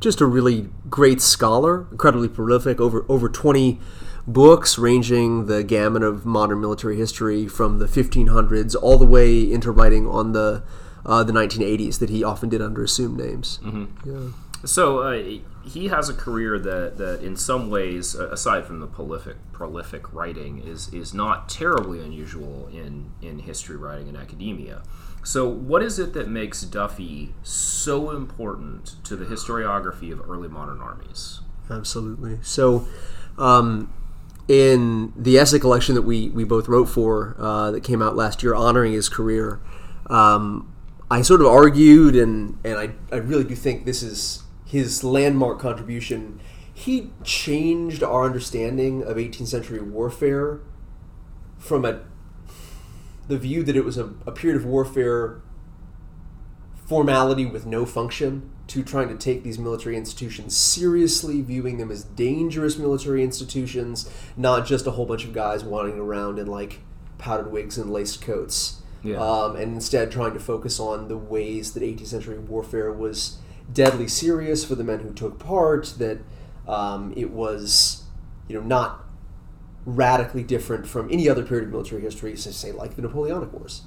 just a really great scholar, incredibly prolific, over over 20 books ranging the gamut of modern military history from the 1500s all the way into writing on the uh, the 1980s that he often did under assumed names. Yeah. So uh, he has a career that, that in some ways, aside from the prolific prolific writing, is is not terribly unusual in in history writing and academia. So, what is it that makes Duffy so important to the historiography of early modern armies? Absolutely. So, um, in the essay collection that we, we both wrote for uh, that came out last year honoring his career, um, I sort of argued, and, and I, I really do think this is his landmark contribution. He changed our understanding of 18th century warfare from a the view that it was a, a period of warfare formality with no function to trying to take these military institutions seriously, viewing them as dangerous military institutions, not just a whole bunch of guys wandering around in like powdered wigs and laced coats. Yeah. Um, and instead trying to focus on the ways that 18th century warfare was deadly serious for the men who took part, that um, it was, you know, not radically different from any other period of military history, say like the Napoleonic Wars.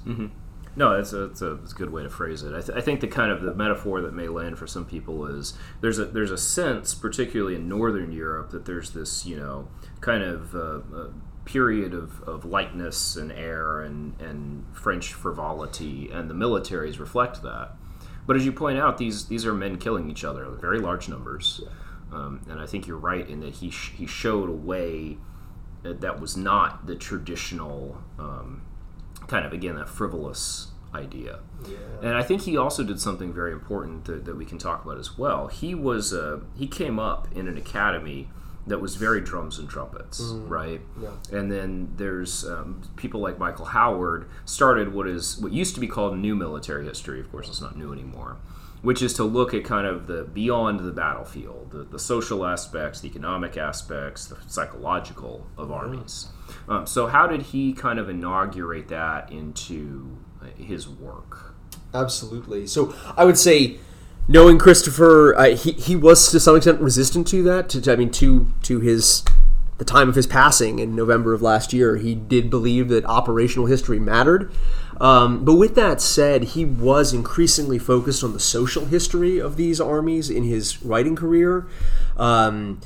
No, it's a, it's a, it's a good way to phrase it. I, th- I, think the kind of the metaphor that may land for some people is there's a there's a sense, particularly in Northern Europe, that there's this you know kind of uh, uh, period of, of lightness and air and, and French frivolity, and the militaries reflect that. But as you point out, these these are men killing each other in very large numbers, um, and I think you're right in that he sh- he showed a way that was not the traditional. Um, kind of again that frivolous idea. Yeah. And I think he also did something very important that, that we can talk about as well. He was uh, he came up in an academy that was very drums and trumpets, mm. right? Yeah. And then there's um, people like Michael Howard started what is what used to be called new military history. Of course, it's not new anymore. Which is to look at kind of the beyond the battlefield, the, the social aspects, the economic aspects, the psychological of armies. Um, so, how did he kind of inaugurate that into uh, his work? Absolutely. So, I would say, knowing Christopher, uh, he he was to some extent resistant to that. To, I mean, to to his the time of his passing in November of last year, he did believe that operational history mattered. Um, but with that said, he was increasingly focused on the social history of these armies in his writing career. Um,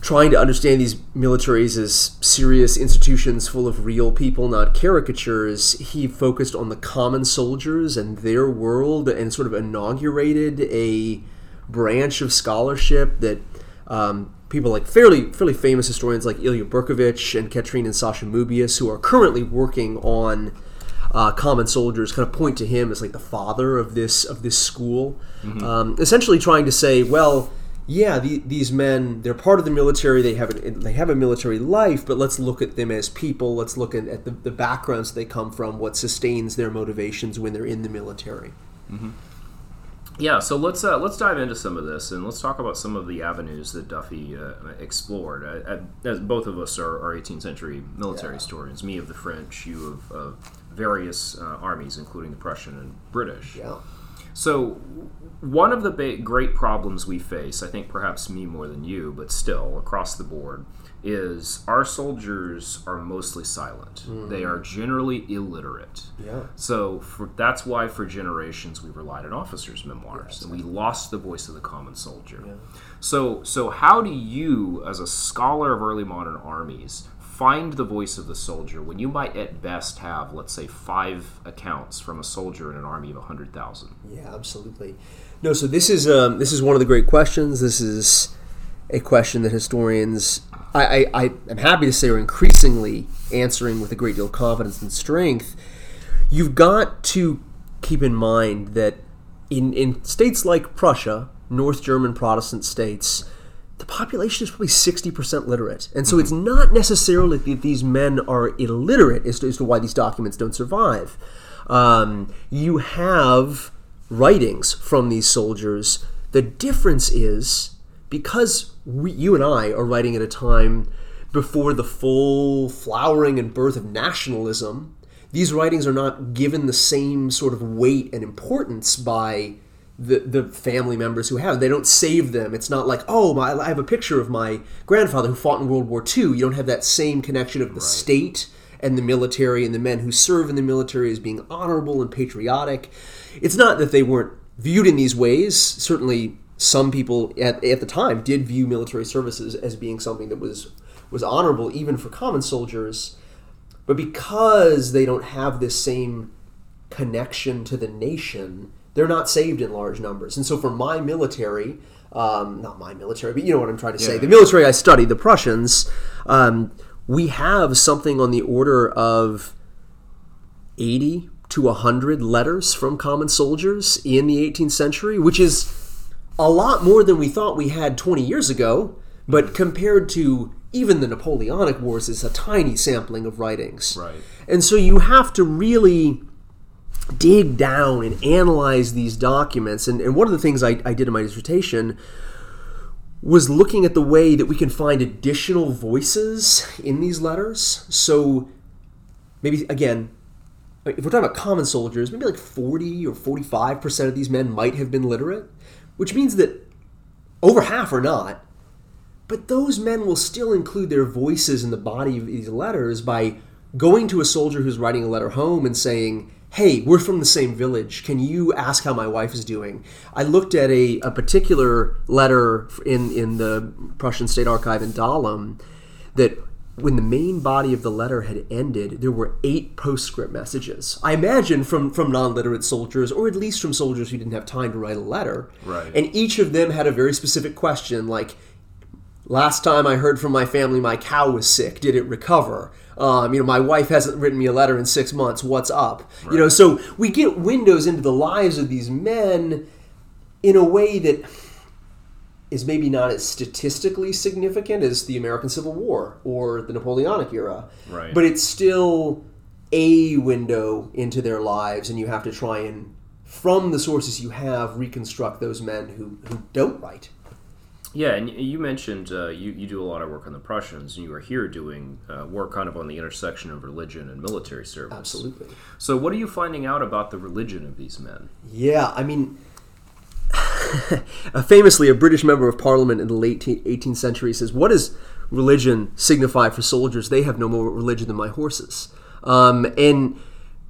trying to understand these militaries as serious institutions full of real people, not caricatures, he focused on the common soldiers and their world and sort of inaugurated a branch of scholarship that um, people like fairly fairly famous historians like Ilya Berkovich and Katrine and Sasha Möbius, who are currently working on uh, common soldiers, kind of point to him as like the father of this of this school, mm-hmm. um, essentially trying to say, well yeah, the, these men, they're part of the military. They have a, they have a military life, but let's look at them as people. Let's look at, at the, the backgrounds they come from, what sustains their motivations when they're in the military. Mm-hmm. Yeah, so let's uh, let's dive into some of this and let's talk about some of the avenues that Duffy uh, explored. Uh, as both of us are, are 18th century military yeah. historians, me of the French, you of, of various uh, armies, including the Prussian and British. Yeah. So, one of the ba- great problems we face, I think perhaps me more than you, but still across the board, is our soldiers are mostly silent. Mm. They are generally illiterate. Yeah. So for, that's why for generations we relied on officers' memoirs, yes. and we lost the voice of the common soldier. Yeah. So so how do you, as a scholar of early modern armies, find the voice of the soldier when you might at best have, let's say, five accounts from a soldier in an army of 100,000? Yeah, absolutely. No, so this is um, this is one of the great questions. This is a question that historians, I, I, I am happy to say, are increasingly answering with a great deal of confidence and strength. You've got to keep in mind that in, in states like Prussia, North German Protestant states, the population is probably 60% literate. And so mm-hmm. it's not necessarily that these men are illiterate as to, as to why these documents don't survive. Um, you have writings from these soldiers. The difference is because we, you and I are writing at a time before the full flowering and birth of nationalism, these writings are not given the same sort of weight and importance by the, the family members who have. They don't save them. It's not like, oh, my, I have a picture of my grandfather who fought in World War II. You don't have that same connection of the right. state and the military and the men who serve in the military as being honorable and patriotic. It's not that they weren't viewed in these ways. Certainly, some people at, at the time did view military services as being something that was was honorable even for common soldiers. But because they don't have this same connection to the nation, they're not saved in large numbers. And so for my military, um, not my military, but you know what I'm trying to say, the military I studied, the Prussians, um, we have something on the order of 80 to 100 letters from common soldiers in the 18th century, which is a lot more than we thought we had 20 years ago. But compared to even the Napoleonic Wars, is a tiny sampling of writings. Right. And so you have to really dig down and analyze these documents. And, and one of the things I, I did in my dissertation was looking at the way that we can find additional voices in these letters. So maybe, again, if we're talking about common soldiers, maybe like 40 or 45% of these men might have been literate, which means that over half are not. But those men will still include their voices in the body of these letters by going to a soldier who's writing a letter home and saying, hey, we're from the same village. Can you ask how my wife is doing? I looked at a, a particular letter in, in the Prussian State Archive in Dahlem that when the main body of the letter had ended, there were eight postscript messages. I imagine from, from non literate soldiers, or at least from soldiers who didn't have time to write a letter. Right. And each of them had a very specific question, like, Last time I heard from my family, my cow was sick. Did it recover? Um, you know, my wife hasn't written me a letter in six months. What's up? You know, so we get windows into the lives of these men in a way that is maybe not as statistically significant as the American Civil War or the Napoleonic era. Right. But it's still a window into their lives, and you have to try and, from the sources you have, reconstruct those men who, who don't write. Yeah, and you mentioned uh, you, you do a lot of work on the Prussians, and you are here doing uh, work kind of on the intersection of religion and military service. Absolutely. So, what are you finding out about the religion of these men? Yeah, I mean, famously, a British member of Parliament in the late 18th century says, "What does religion signify for soldiers? They have no more religion than my horses." Um, and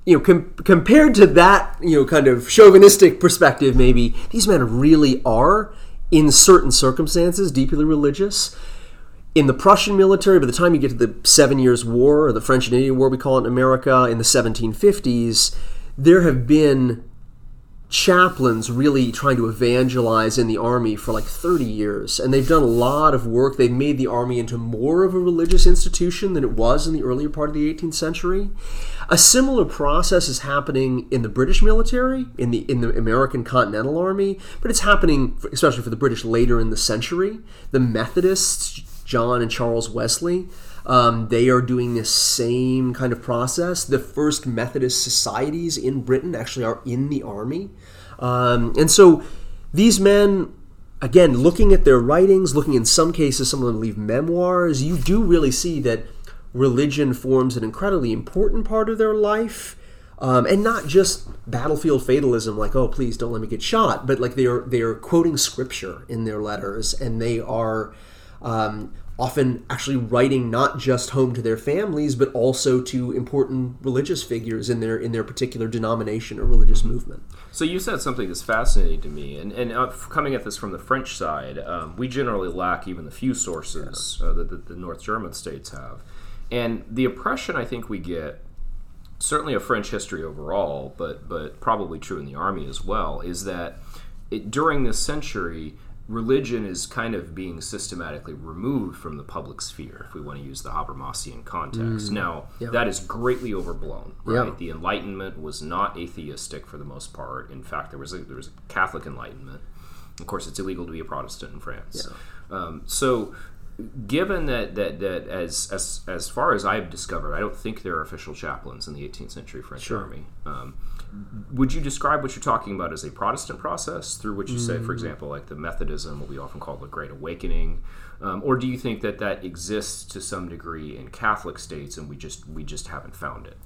you know, com- compared to that, you know, kind of chauvinistic perspective, maybe these men really are, in certain circumstances, deeply religious. In the Prussian military, by the time you get to the Seven Years' War, or the French and Indian War, we call it in America, in the 1750s, there have been chaplains really trying to evangelize in the army for like 30 years and they've done a lot of work. They've made the army into more of a religious institution than it was in the earlier part of the 18th century. A similar process is happening in the british military in the in the american continental army but it's happening especially for the british later in the century. The methodists john and charles wesley um, they are doing the same kind of process. The first Methodist societies in Britain actually are in the army. Um, and so these men, again, looking at their writings, looking in some cases, some of them leave memoirs, you do really see that religion forms an incredibly important part of their life. Um, and not just battlefield fatalism, like "oh, please don't let me get shot," but like they are they are quoting scripture in their letters, and they are um, often actually writing not just home to their families, but also to important religious figures in their in their particular denomination or religious movement. So you said something that's fascinating to me, and, and uh, coming at this from the French side, um, we generally lack even the few sources uh, that, that the North German states have, and the impression I think we get. Certainly, a French history overall, but but probably true in the army as well, is that it, during this century, religion is kind of being systematically removed from the public sphere, if we want to use the Habermasian context. now, yeah. that is greatly overblown, right? Yeah. The Enlightenment was not atheistic for the most part. In fact, there was a, there was a Catholic Enlightenment. Of course, it's illegal to be a Protestant in France. Um, so, given that, that, that as, as, as far as I've discovered, I don't think there are official chaplains in the 18th century French army. Um, would you describe what you're talking about as a Protestant process through which you say, Mm. for example, like the Methodism, what we often call the Great Awakening, um, or do you think that that exists to some degree in Catholic states and we just we just haven't found it?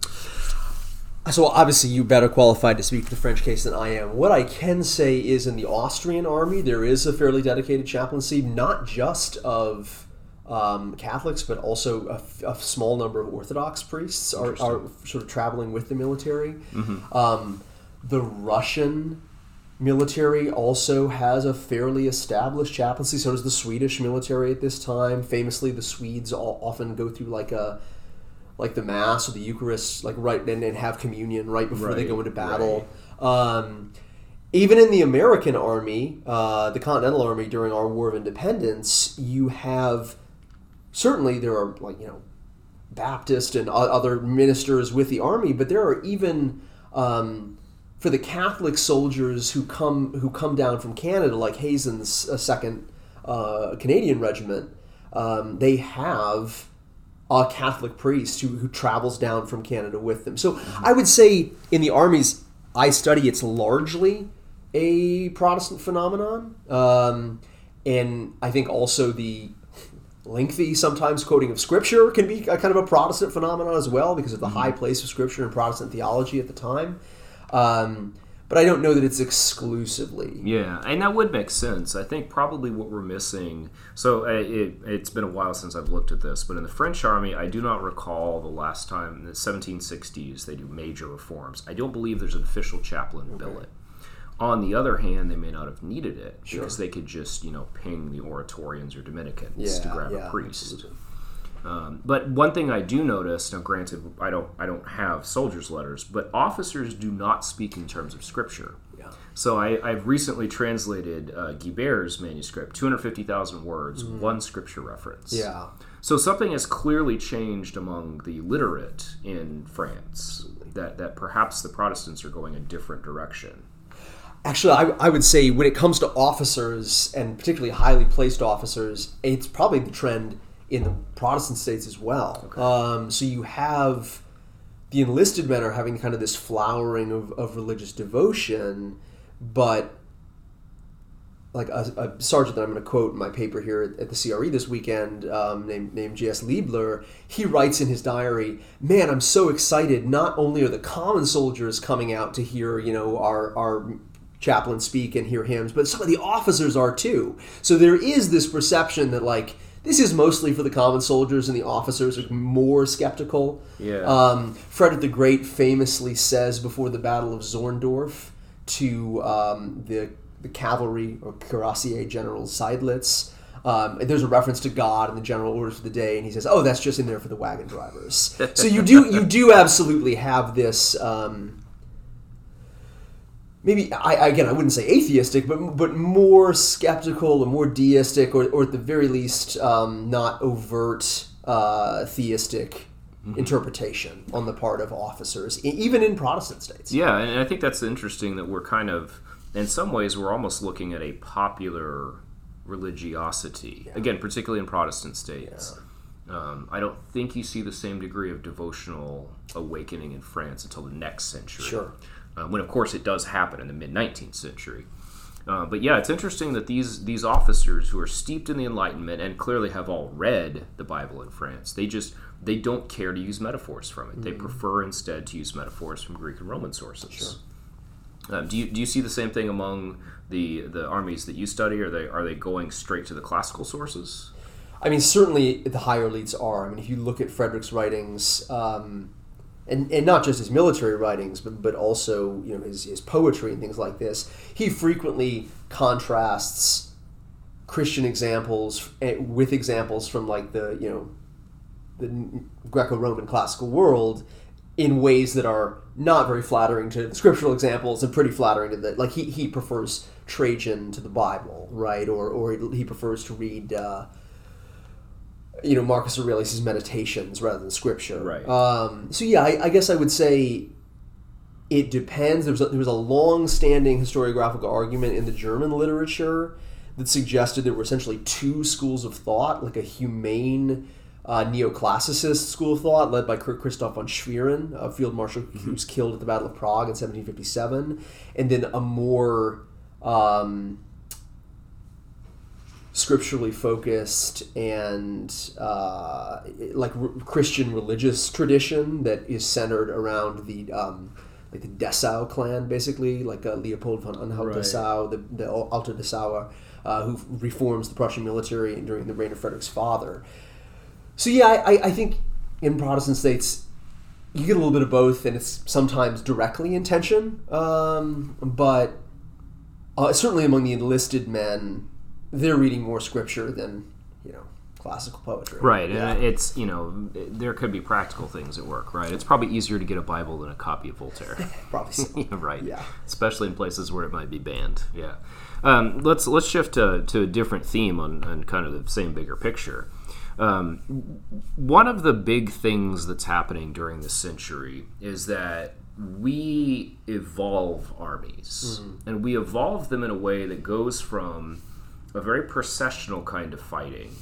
So obviously, you're better qualified to speak to the French case than I am. What I can say is, in the Austrian army, there is a fairly dedicated chaplaincy, not just of um, Catholics, but also a small number of Orthodox priests are, are sort of traveling with the military. Um, the Russian military also has a fairly established chaplaincy. So does the Swedish military at this time. Famously, the Swedes all, often go through like a like the mass or the Eucharist, like right and, and have communion right before they go into battle. Um, even in the American Army, uh, the Continental Army during our War of Independence, you have certainly there are like you know Baptist and other ministers with the army, but there are even um, for the Catholic soldiers who come who come down from Canada, like Hazen's uh, second uh, Canadian regiment. Um, they have a Catholic priest who, who travels down from Canada with them. So I would say in the armies I study, it's largely a Protestant phenomenon, um, and I think also the lengthy sometimes quoting of scripture can be a kind of a Protestant phenomenon as well because of the high place of scripture in Protestant theology at the time. Um, but I don't know that it's exclusively. Yeah, and that would make sense. I think probably what we're missing. So uh, it, it's been a while since I've looked at this, but in the French army, I do not recall the last time in the 1760s they do major reforms. I don't believe there's an official chaplain billet. On the other hand, they may not have needed it Sure. because they could just, you know, ping the Oratorians or Dominicans Yeah, to grab yeah, a priest. Um, but one thing I do notice, now granted, I don't, I don't have soldiers' letters, but officers do not speak in terms of scripture. Yeah. So I, I've recently translated uh, Guibert's manuscript, 250,000 words, one scripture reference. Mm. Yeah. So something has clearly changed among the literate in France. That, that perhaps the Protestants are going a different direction. Actually, I, I would say when it comes to officers and particularly highly placed officers, it's probably the trend in the Protestant states as well. Um, so you have the enlisted men are having kind of this flowering of, of religious devotion, but like a, a sergeant that I'm going to quote in my paper here at, at the CRE this weekend, um, named named J.S. Liebler, he writes in his diary, "Man, I'm so excited! Not only are the common soldiers coming out to hear, you know, our our chaplain speak and hear hymns, but some of the officers are too. So there is this perception that like." This is mostly for the common soldiers, and the officers are more skeptical. Yeah. Um, Frederick the Great famously says before the Battle of Zorndorf to um, the, the cavalry or cuirassier general Seydlitz. Um, there's a reference to God and the general orders for the day, and he says, "Oh, that's just in there for the wagon drivers." so you do you do absolutely have this. Um, maybe I again I wouldn't say atheistic, but but more skeptical or more deistic, or, or at the very least um, not overt uh, theistic interpretation on the part of officers, even in Protestant states. Yeah, and I think that's interesting that we're kind of, in some ways, we're almost looking at a popular religiosity. Again, particularly in Protestant states. Um, I don't think you see the same degree of devotional awakening in France until the next century. Sure. Uh, when, of course, it does happen in the mid 19th century. Uh, but yeah, it's interesting that these these officers who are steeped in the Enlightenment and clearly have all read the Bible in France, they just they don't care to use metaphors from it. They prefer instead to use metaphors from Greek and Roman sources. Um, do you do you see the same thing among the the armies that you study? Are they are they going straight to the classical sources? I mean, certainly the higher elites are. I mean, if you look at Frederick's writings, um, and, and not just his military writings, but, but also you know his, his poetry and things like this, he frequently contrasts Christian examples eh, with examples from like the you know the Greco-Roman classical world in ways that are not very flattering to scriptural examples and pretty flattering to the like he, he prefers Trajan to the Bible, right? Or or he prefers to read. Uh, you know Marcus Aurelius' meditations rather than scripture. Right. Um, so yeah, I, I guess I would say it depends. There was a, there was a long-standing historiographical argument in the German literature that suggested there were essentially two schools of thought, like a humane uh, neoclassicist school of thought led by Kurt Christoph von Schwerin, a field marshal who was killed at the Battle of Prague in 1757, and then a more um, scripturally focused and uh, like r- Christian religious tradition that is centered around the um, like the Dessau clan, basically, like uh, Leopold von Anhalt Right. Dessau, the, the Alte Dessauer, uh, who reforms the Prussian military during the reign of Frederick's father. So yeah, I, I- I think in Protestant states you get a little bit of both, and it's sometimes directly in tension. Um, but uh, certainly among the enlisted men, they're reading more scripture than you know classical poetry. Right, Yeah. and it's you know there could be practical things at work. Right, it's probably easier to get a Bible than a copy of Voltaire. Probably so. Yeah, right. Yeah. Especially in places where it might be banned. Yeah. Um, let's let's shift to, to a different theme on, on kind of the same bigger picture. Um, one of the big things that's happening during this century is that we evolve armies, and we evolve them in a way that goes from a very processional kind of fighting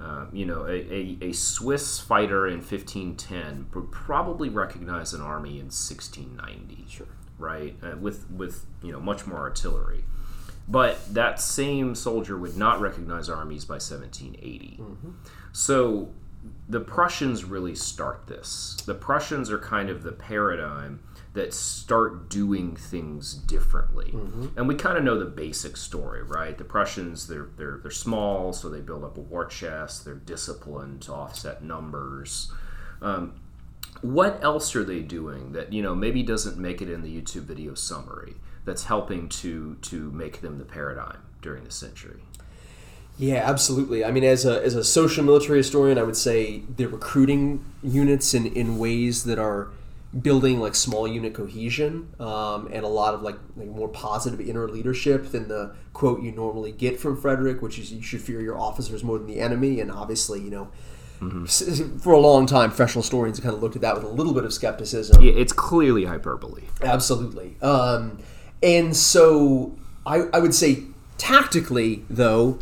um, you know, a, a, a Swiss fighter in 1510 would probably recognize an army in 1690. Sure. Right, uh, with with you know much more artillery, but that same soldier would not recognize armies by 1780. So the Prussians really start this. The Prussians are kind of the paradigm that start doing things differently. And we kind of know the basic story, right? The Prussians, they're, they're, they're small, so they build up a war chest. They're disciplined to offset numbers. Um, what else are they doing that you know maybe doesn't make it in the YouTube video summary that's helping to to make them the paradigm during the century? Yeah, absolutely. I mean, as a, as a social military historian, I would say they're recruiting units in, in ways that are building like small unit cohesion um, and a lot of like, like more positive inner leadership than the quote you normally get from Frederick, which is you should fear your officers more than the enemy. And obviously, you know, s- for a long time, professional historians kind of looked at that with a little bit of skepticism. Yeah, it's clearly hyperbole. Absolutely. Um, and so I, I would say tactically, though,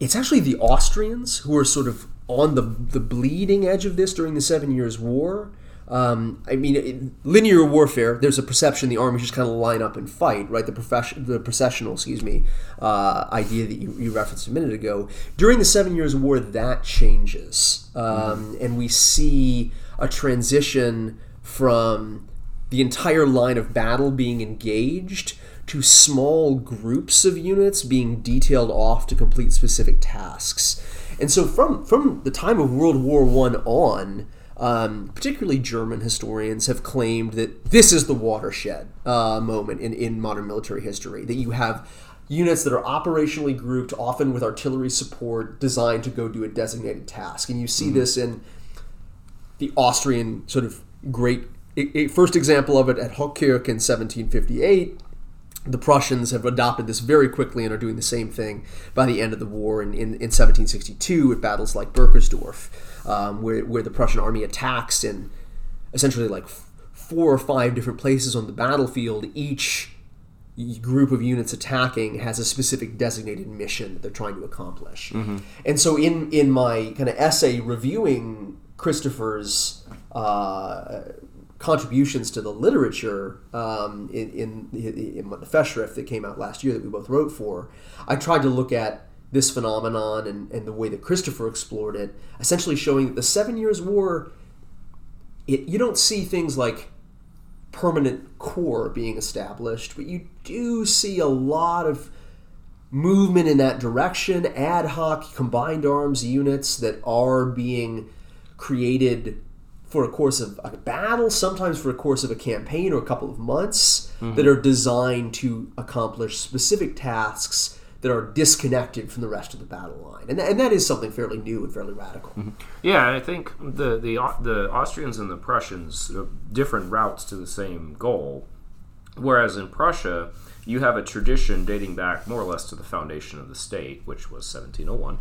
it's actually the Austrians who are sort of on the, the bleeding edge of this during the Seven Years' War. Um, I mean, in linear warfare. There's a perception the armies just kind of line up and fight, right? The profession, the processional, excuse me, uh, idea that you, you referenced a minute ago. During the Seven Years' War, that changes, um, and we see a transition from the entire line of battle being engaged to small groups of units being detailed off to complete specific tasks. And so from from the time of World War One on, um, particularly German historians have claimed that this is the watershed uh, moment in, in modern military history. That you have units that are operationally grouped, often with artillery support, designed to go do a designated task. And you see this in the Austrian sort of great a, first example of it at Hochkirch in 1758. The Prussians have adopted this very quickly and are doing the same thing by the end of the war in, in, in 1762 with battles like Burkersdorf, um, where, where the Prussian army attacks in essentially like f- four or five different places on the battlefield. Each group of units attacking has a specific designated mission that they're trying to accomplish. And so, in in my kind of essay reviewing Christopher's uh, contributions to the literature um, in, in, in the Festschrift that came out last year that we both wrote for, I tried to look at this phenomenon and, and the way that Christopher explored it, essentially showing that the Seven Years' War, it, you don't see things like permanent corps being established, but you do see a lot of movement in that direction, ad hoc combined arms units that are being created for a course of a battle, sometimes for a course of a campaign or a couple of months, that mm-hmm. are designed to accomplish specific tasks that are disconnected from the rest of the battle line. And, and that is something fairly new and fairly radical. Yeah, and I think the the the Austrians and the Prussians uh, different routes to the same goal. Whereas in Prussia, you have a tradition dating back more or less to the foundation of the state, which was 1701,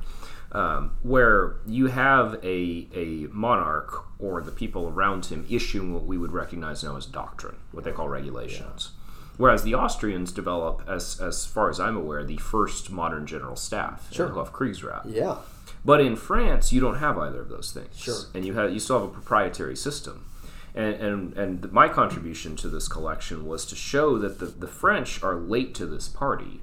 um, where you have a, a monarch or the people around him issuing what we would recognize now as doctrine, what they call regulations. Whereas the Austrians develop, as, as far as I'm aware, the first modern general staff, Sure. the Hofkriegsrat. Yeah. But in France, you don't have either of those things. Sure. And you have you still have a proprietary system. And, and, and my contribution to this collection was to show that the, the French are late to this party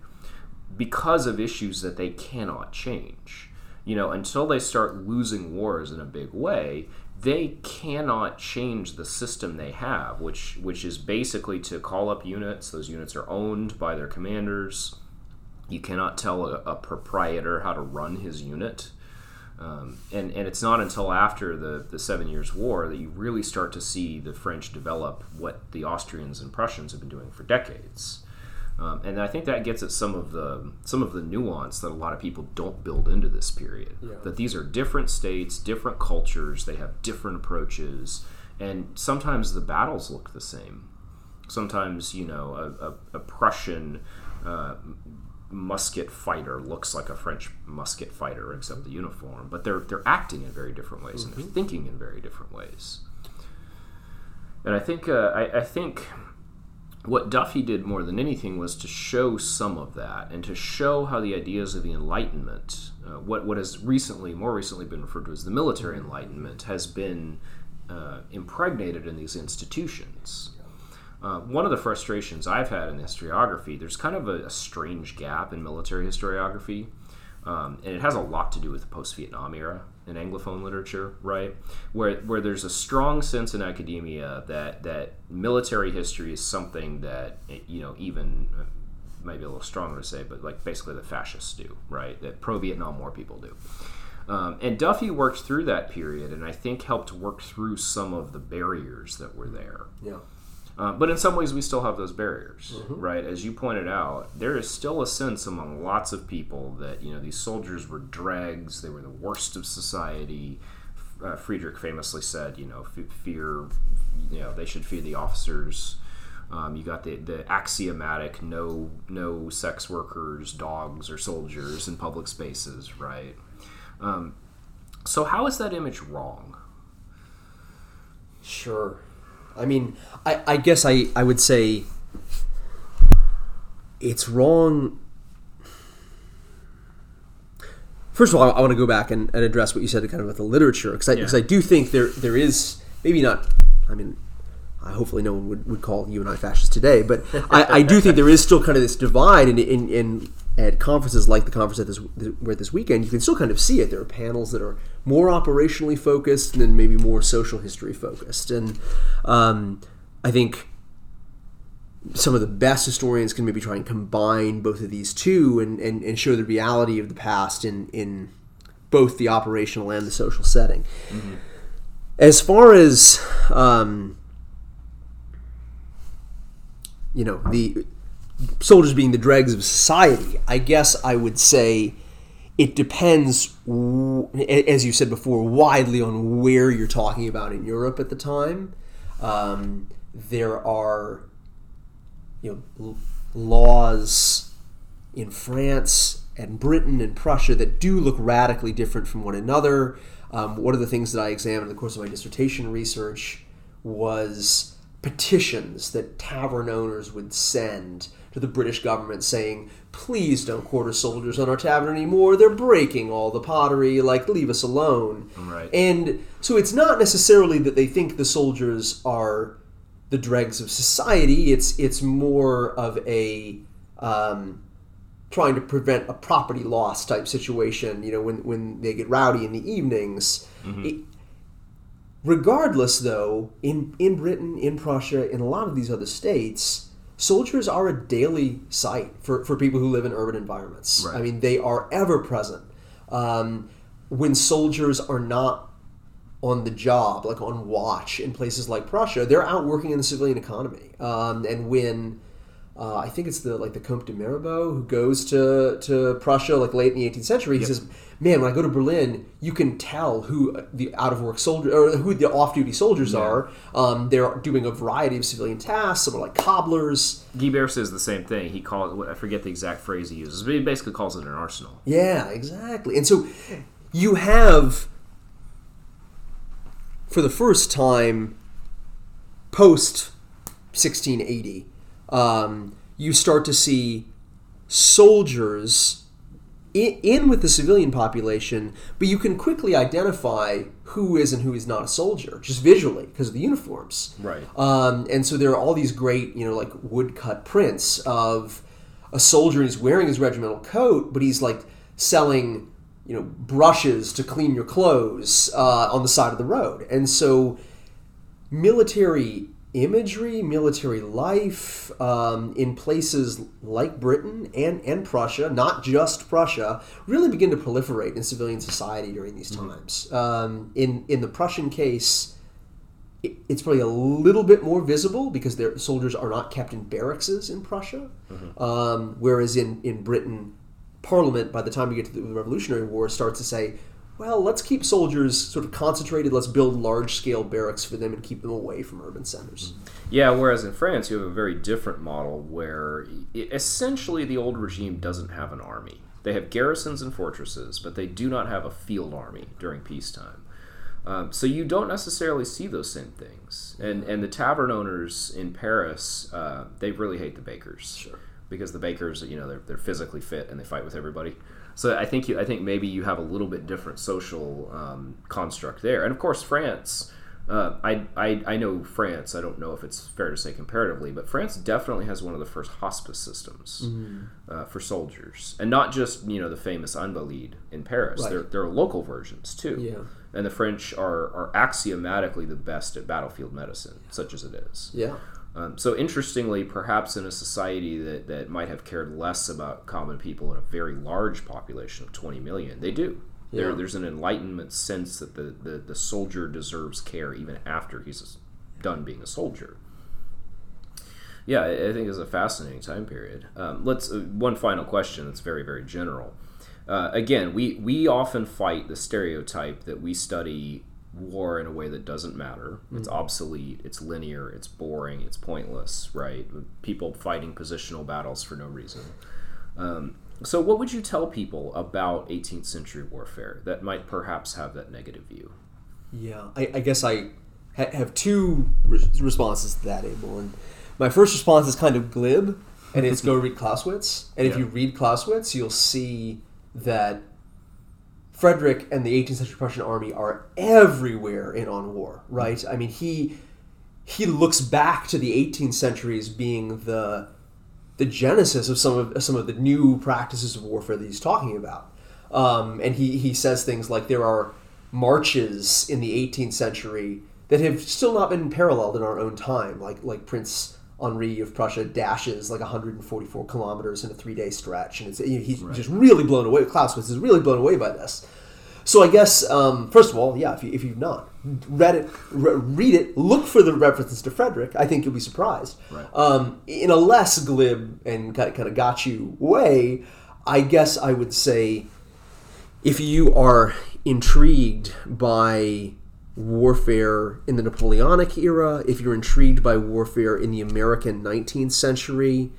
because of issues that they cannot change. You know, until they start losing wars in a big way, they cannot change the system they have, which which is basically to call up units. Those units are owned by their commanders. You cannot tell a, a proprietor how to run his unit. Um, and, and it's not until after the, the Seven Years' War that you really start to see the French develop what the Austrians and Prussians have been doing for decades. Um, and I think that gets at some of the some of the nuance that a lot of people don't build into this period. That these are different states, different cultures, they have different approaches, and sometimes the battles look the same. Sometimes you know a, a, a Prussian uh, musket fighter looks like a French musket fighter, except the uniform. But they're they're acting in very different ways and they're thinking in very different ways. And I think uh, I, I think what Duffy did more than anything was to show some of that and to show how the ideas of the Enlightenment, uh, what what has recently, more recently, been referred to as the military Enlightenment, has been uh, impregnated in these institutions. Uh, one of the frustrations I've had in historiography, there's kind of a, a strange gap in military historiography, um, and it has a lot to do with the post-Vietnam era in Anglophone literature, right? Where where there's a strong sense in academia that that military history is something that you know even uh, maybe a little stronger to say, but like basically the fascists do, right? That pro Vietnam War people do. Um, and Duffy worked through that period, and I think helped work through some of the barriers that were there. Yeah. Uh, but in some ways, we still have those barriers, mm-hmm. right? As you pointed out, there is still a sense among lots of people that you know these soldiers were dregs; they were the worst of society. Uh, Friedrich famously said, you know, fear, you know, they should fear the officers. Um, you got the, the axiomatic no no sex workers, dogs, or soldiers in public spaces, right? Um, so how is that image wrong? Sure. I mean, I, I guess I, I would say it's wrong. First of all, I, I want to go back and, and, address what you said kind of about the literature because I, yeah. I do think there there is maybe not. I mean, hopefully no one would, would call you and I fascists today, but I, I do think there is still kind of this divide in, in, in at conferences like the conference at this we're this weekend, you can still kind of see it. There are panels that are more operationally focused and then maybe more social history focused, and um, I think some of the best historians can maybe try and combine both of these two and, and, and show the reality of the past in in both the operational and the social setting. Mm-hmm. As far as um, you know the soldiers being the dregs of society, I guess I would say it depends, as you said before, widely on where you're talking about in Europe at the time. Um, there are, you know, laws in France and Britain and Prussia that do look radically different from one another. Um, one of the things that I examined in the course of my dissertation research was petitions that tavern owners would send to the British government saying, please don't quarter soldiers on our tavern anymore. They're breaking all the pottery. Like, leave us alone. Right. And so it's not necessarily that they think the soldiers are the dregs of society. It's it's more of a um, trying to prevent a property loss type situation. You know, when when they get rowdy in the evenings. Mm-hmm. It, regardless, though, in in Britain, in Prussia, in a lot of these other states soldiers are a daily sight for, for people who live in urban environments. Right. I mean, they are ever present. Um, when soldiers are not on the job, like on watch in places like Prussia, they're out working in the civilian economy. Um, and when uh, I think it's the like the Comte de Mirabeau who goes to to Prussia like late in the 18th century. He yep. says, "Man, when I go to Berlin, you can tell who the out of work soldier or who the off duty soldiers yeah. are. Um, they're doing a variety of civilian tasks. Some are like cobblers." Guibert says the same thing. He calls I forget the exact phrase he uses, but he basically calls it an arsenal. Yeah, exactly. And so you have for the first time post 1680 um, you start to see soldiers in, in, with the civilian population, but you can quickly identify who is and who is not a soldier just visually because of the uniforms. Right. Um, and so there are all these great, you know, like woodcut prints of a soldier and he's wearing his regimental coat, but he's like selling, you know, brushes to clean your clothes uh, on the side of the road. And so military imagery, military life um, in places like Britain and, and Prussia, not just Prussia, really begin to proliferate in civilian society during these mm-hmm. times. Um, in, in the Prussian case, it, it's probably a little bit more visible because their soldiers are not kept in barracks in Prussia, mm-hmm. um, whereas in, in Britain, Parliament, by the time we get to the Revolutionary War, starts to say, well, let's keep soldiers sort of concentrated. Let's build large scale barracks for them and keep them away from urban centers. Yeah, whereas in France, you have a very different model where essentially the old regime doesn't have an army. They have garrisons and fortresses, but they do not have a field army during peacetime. Um, so you don't necessarily see those same things. And and the tavern owners in Paris, uh, they really hate the bakers. Sure. Because the bakers, you know, they're, they're physically fit and they fight with everybody. So I think you, I think maybe you have a little bit different social um, construct there, and of course France. Uh, I, I, I know France. I don't know if it's fair to say comparatively, but France definitely has one of the first hospice systems mm. uh, for soldiers, and not just you know the famous Invalides in Paris. Right. There, there are local versions too. Yeah. And the French are, are axiomatically the best at battlefield medicine, such as it is. Yeah. Um, so interestingly, perhaps in a society that, that might have cared less about common people in a very large population of 20 million, they do. Yeah. There, there's an enlightenment sense that the, the, the soldier deserves care even after he's done being a soldier. Yeah, I think it's a fascinating time period. Um, let's uh, one final question that's very very general. Uh, again, we we often fight the stereotype that we study war in a way that doesn't matter. Mm-hmm. It's obsolete. It's linear. It's boring. It's pointless. Right? People fighting positional battles for no reason. Um, so, what would you tell people about 18th century warfare that might perhaps have that negative view? Yeah, I, I guess I ha- have two re- responses to that, Abel. And my first response is kind of glib, and it's go read Clausewitz. And yeah. if you read Clausewitz, you'll see that Frederick and the 18th century Prussian army are everywhere in on war, right? I mean, he he looks back to the 18th century as being the the genesis of some of some of the new practices of warfare that he's talking about. Um, and he, he says things like there are marches in the 18th century that have still not been paralleled in our own time, like like Prince Henri of Prussia dashes like 144 kilometers in a three day stretch, and it's, he's right. just really blown away. Clausewitz is really blown away by this. So I guess um, first of all, yeah, if, you, if you've not read it, re- read it, look for the references to Frederick. I think you'll be surprised. Right. Um, in a less glib and kind of got you way, I guess I would say if you are intrigued by warfare in the Napoleonic era, if you're intrigued by warfare in the American 19th century,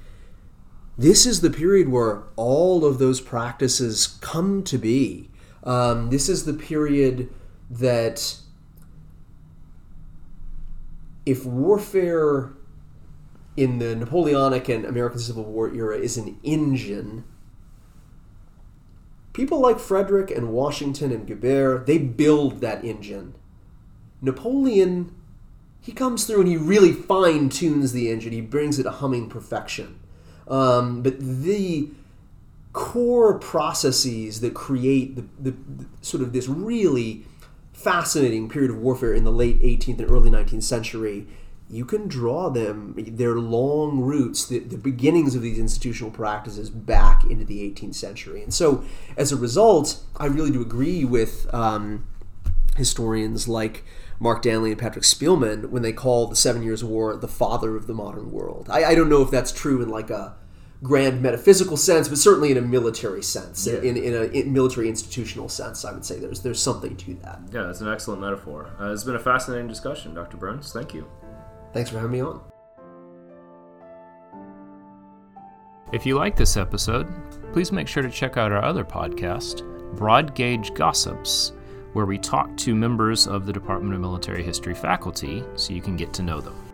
this is the period where all of those practices come to be. Um, this is the period that if warfare in the Napoleonic and American Civil War era is an engine, people like Frederick and Washington and Guibert, they build that engine. Napoleon, he comes through and he really fine tunes the engine. He brings it to humming perfection. Um, but the core processes that create the, the, the, sort of this really fascinating period of warfare in the late 18th and early 19th century you can draw them their long roots the, the beginnings of these institutional practices back into the 18th century and so as a result i really do agree with um, historians like Mark Danley and Patrick Speelman when they call the Seven Years' War the father of the modern world. I, I, don't know if that's true in like a grand metaphysical sense, but certainly in a military sense, yeah. in, in a in military institutional sense, I would say there's there's something to that. Yeah, that's an excellent metaphor. Uh, it's been a fascinating discussion, Dr. Burns. Thank you. Thanks for having me on. If you like this episode, please make sure to check out our other podcast, Broad Gauge Gossips, where we talk to members of the Department of Military History faculty so you can get to know them.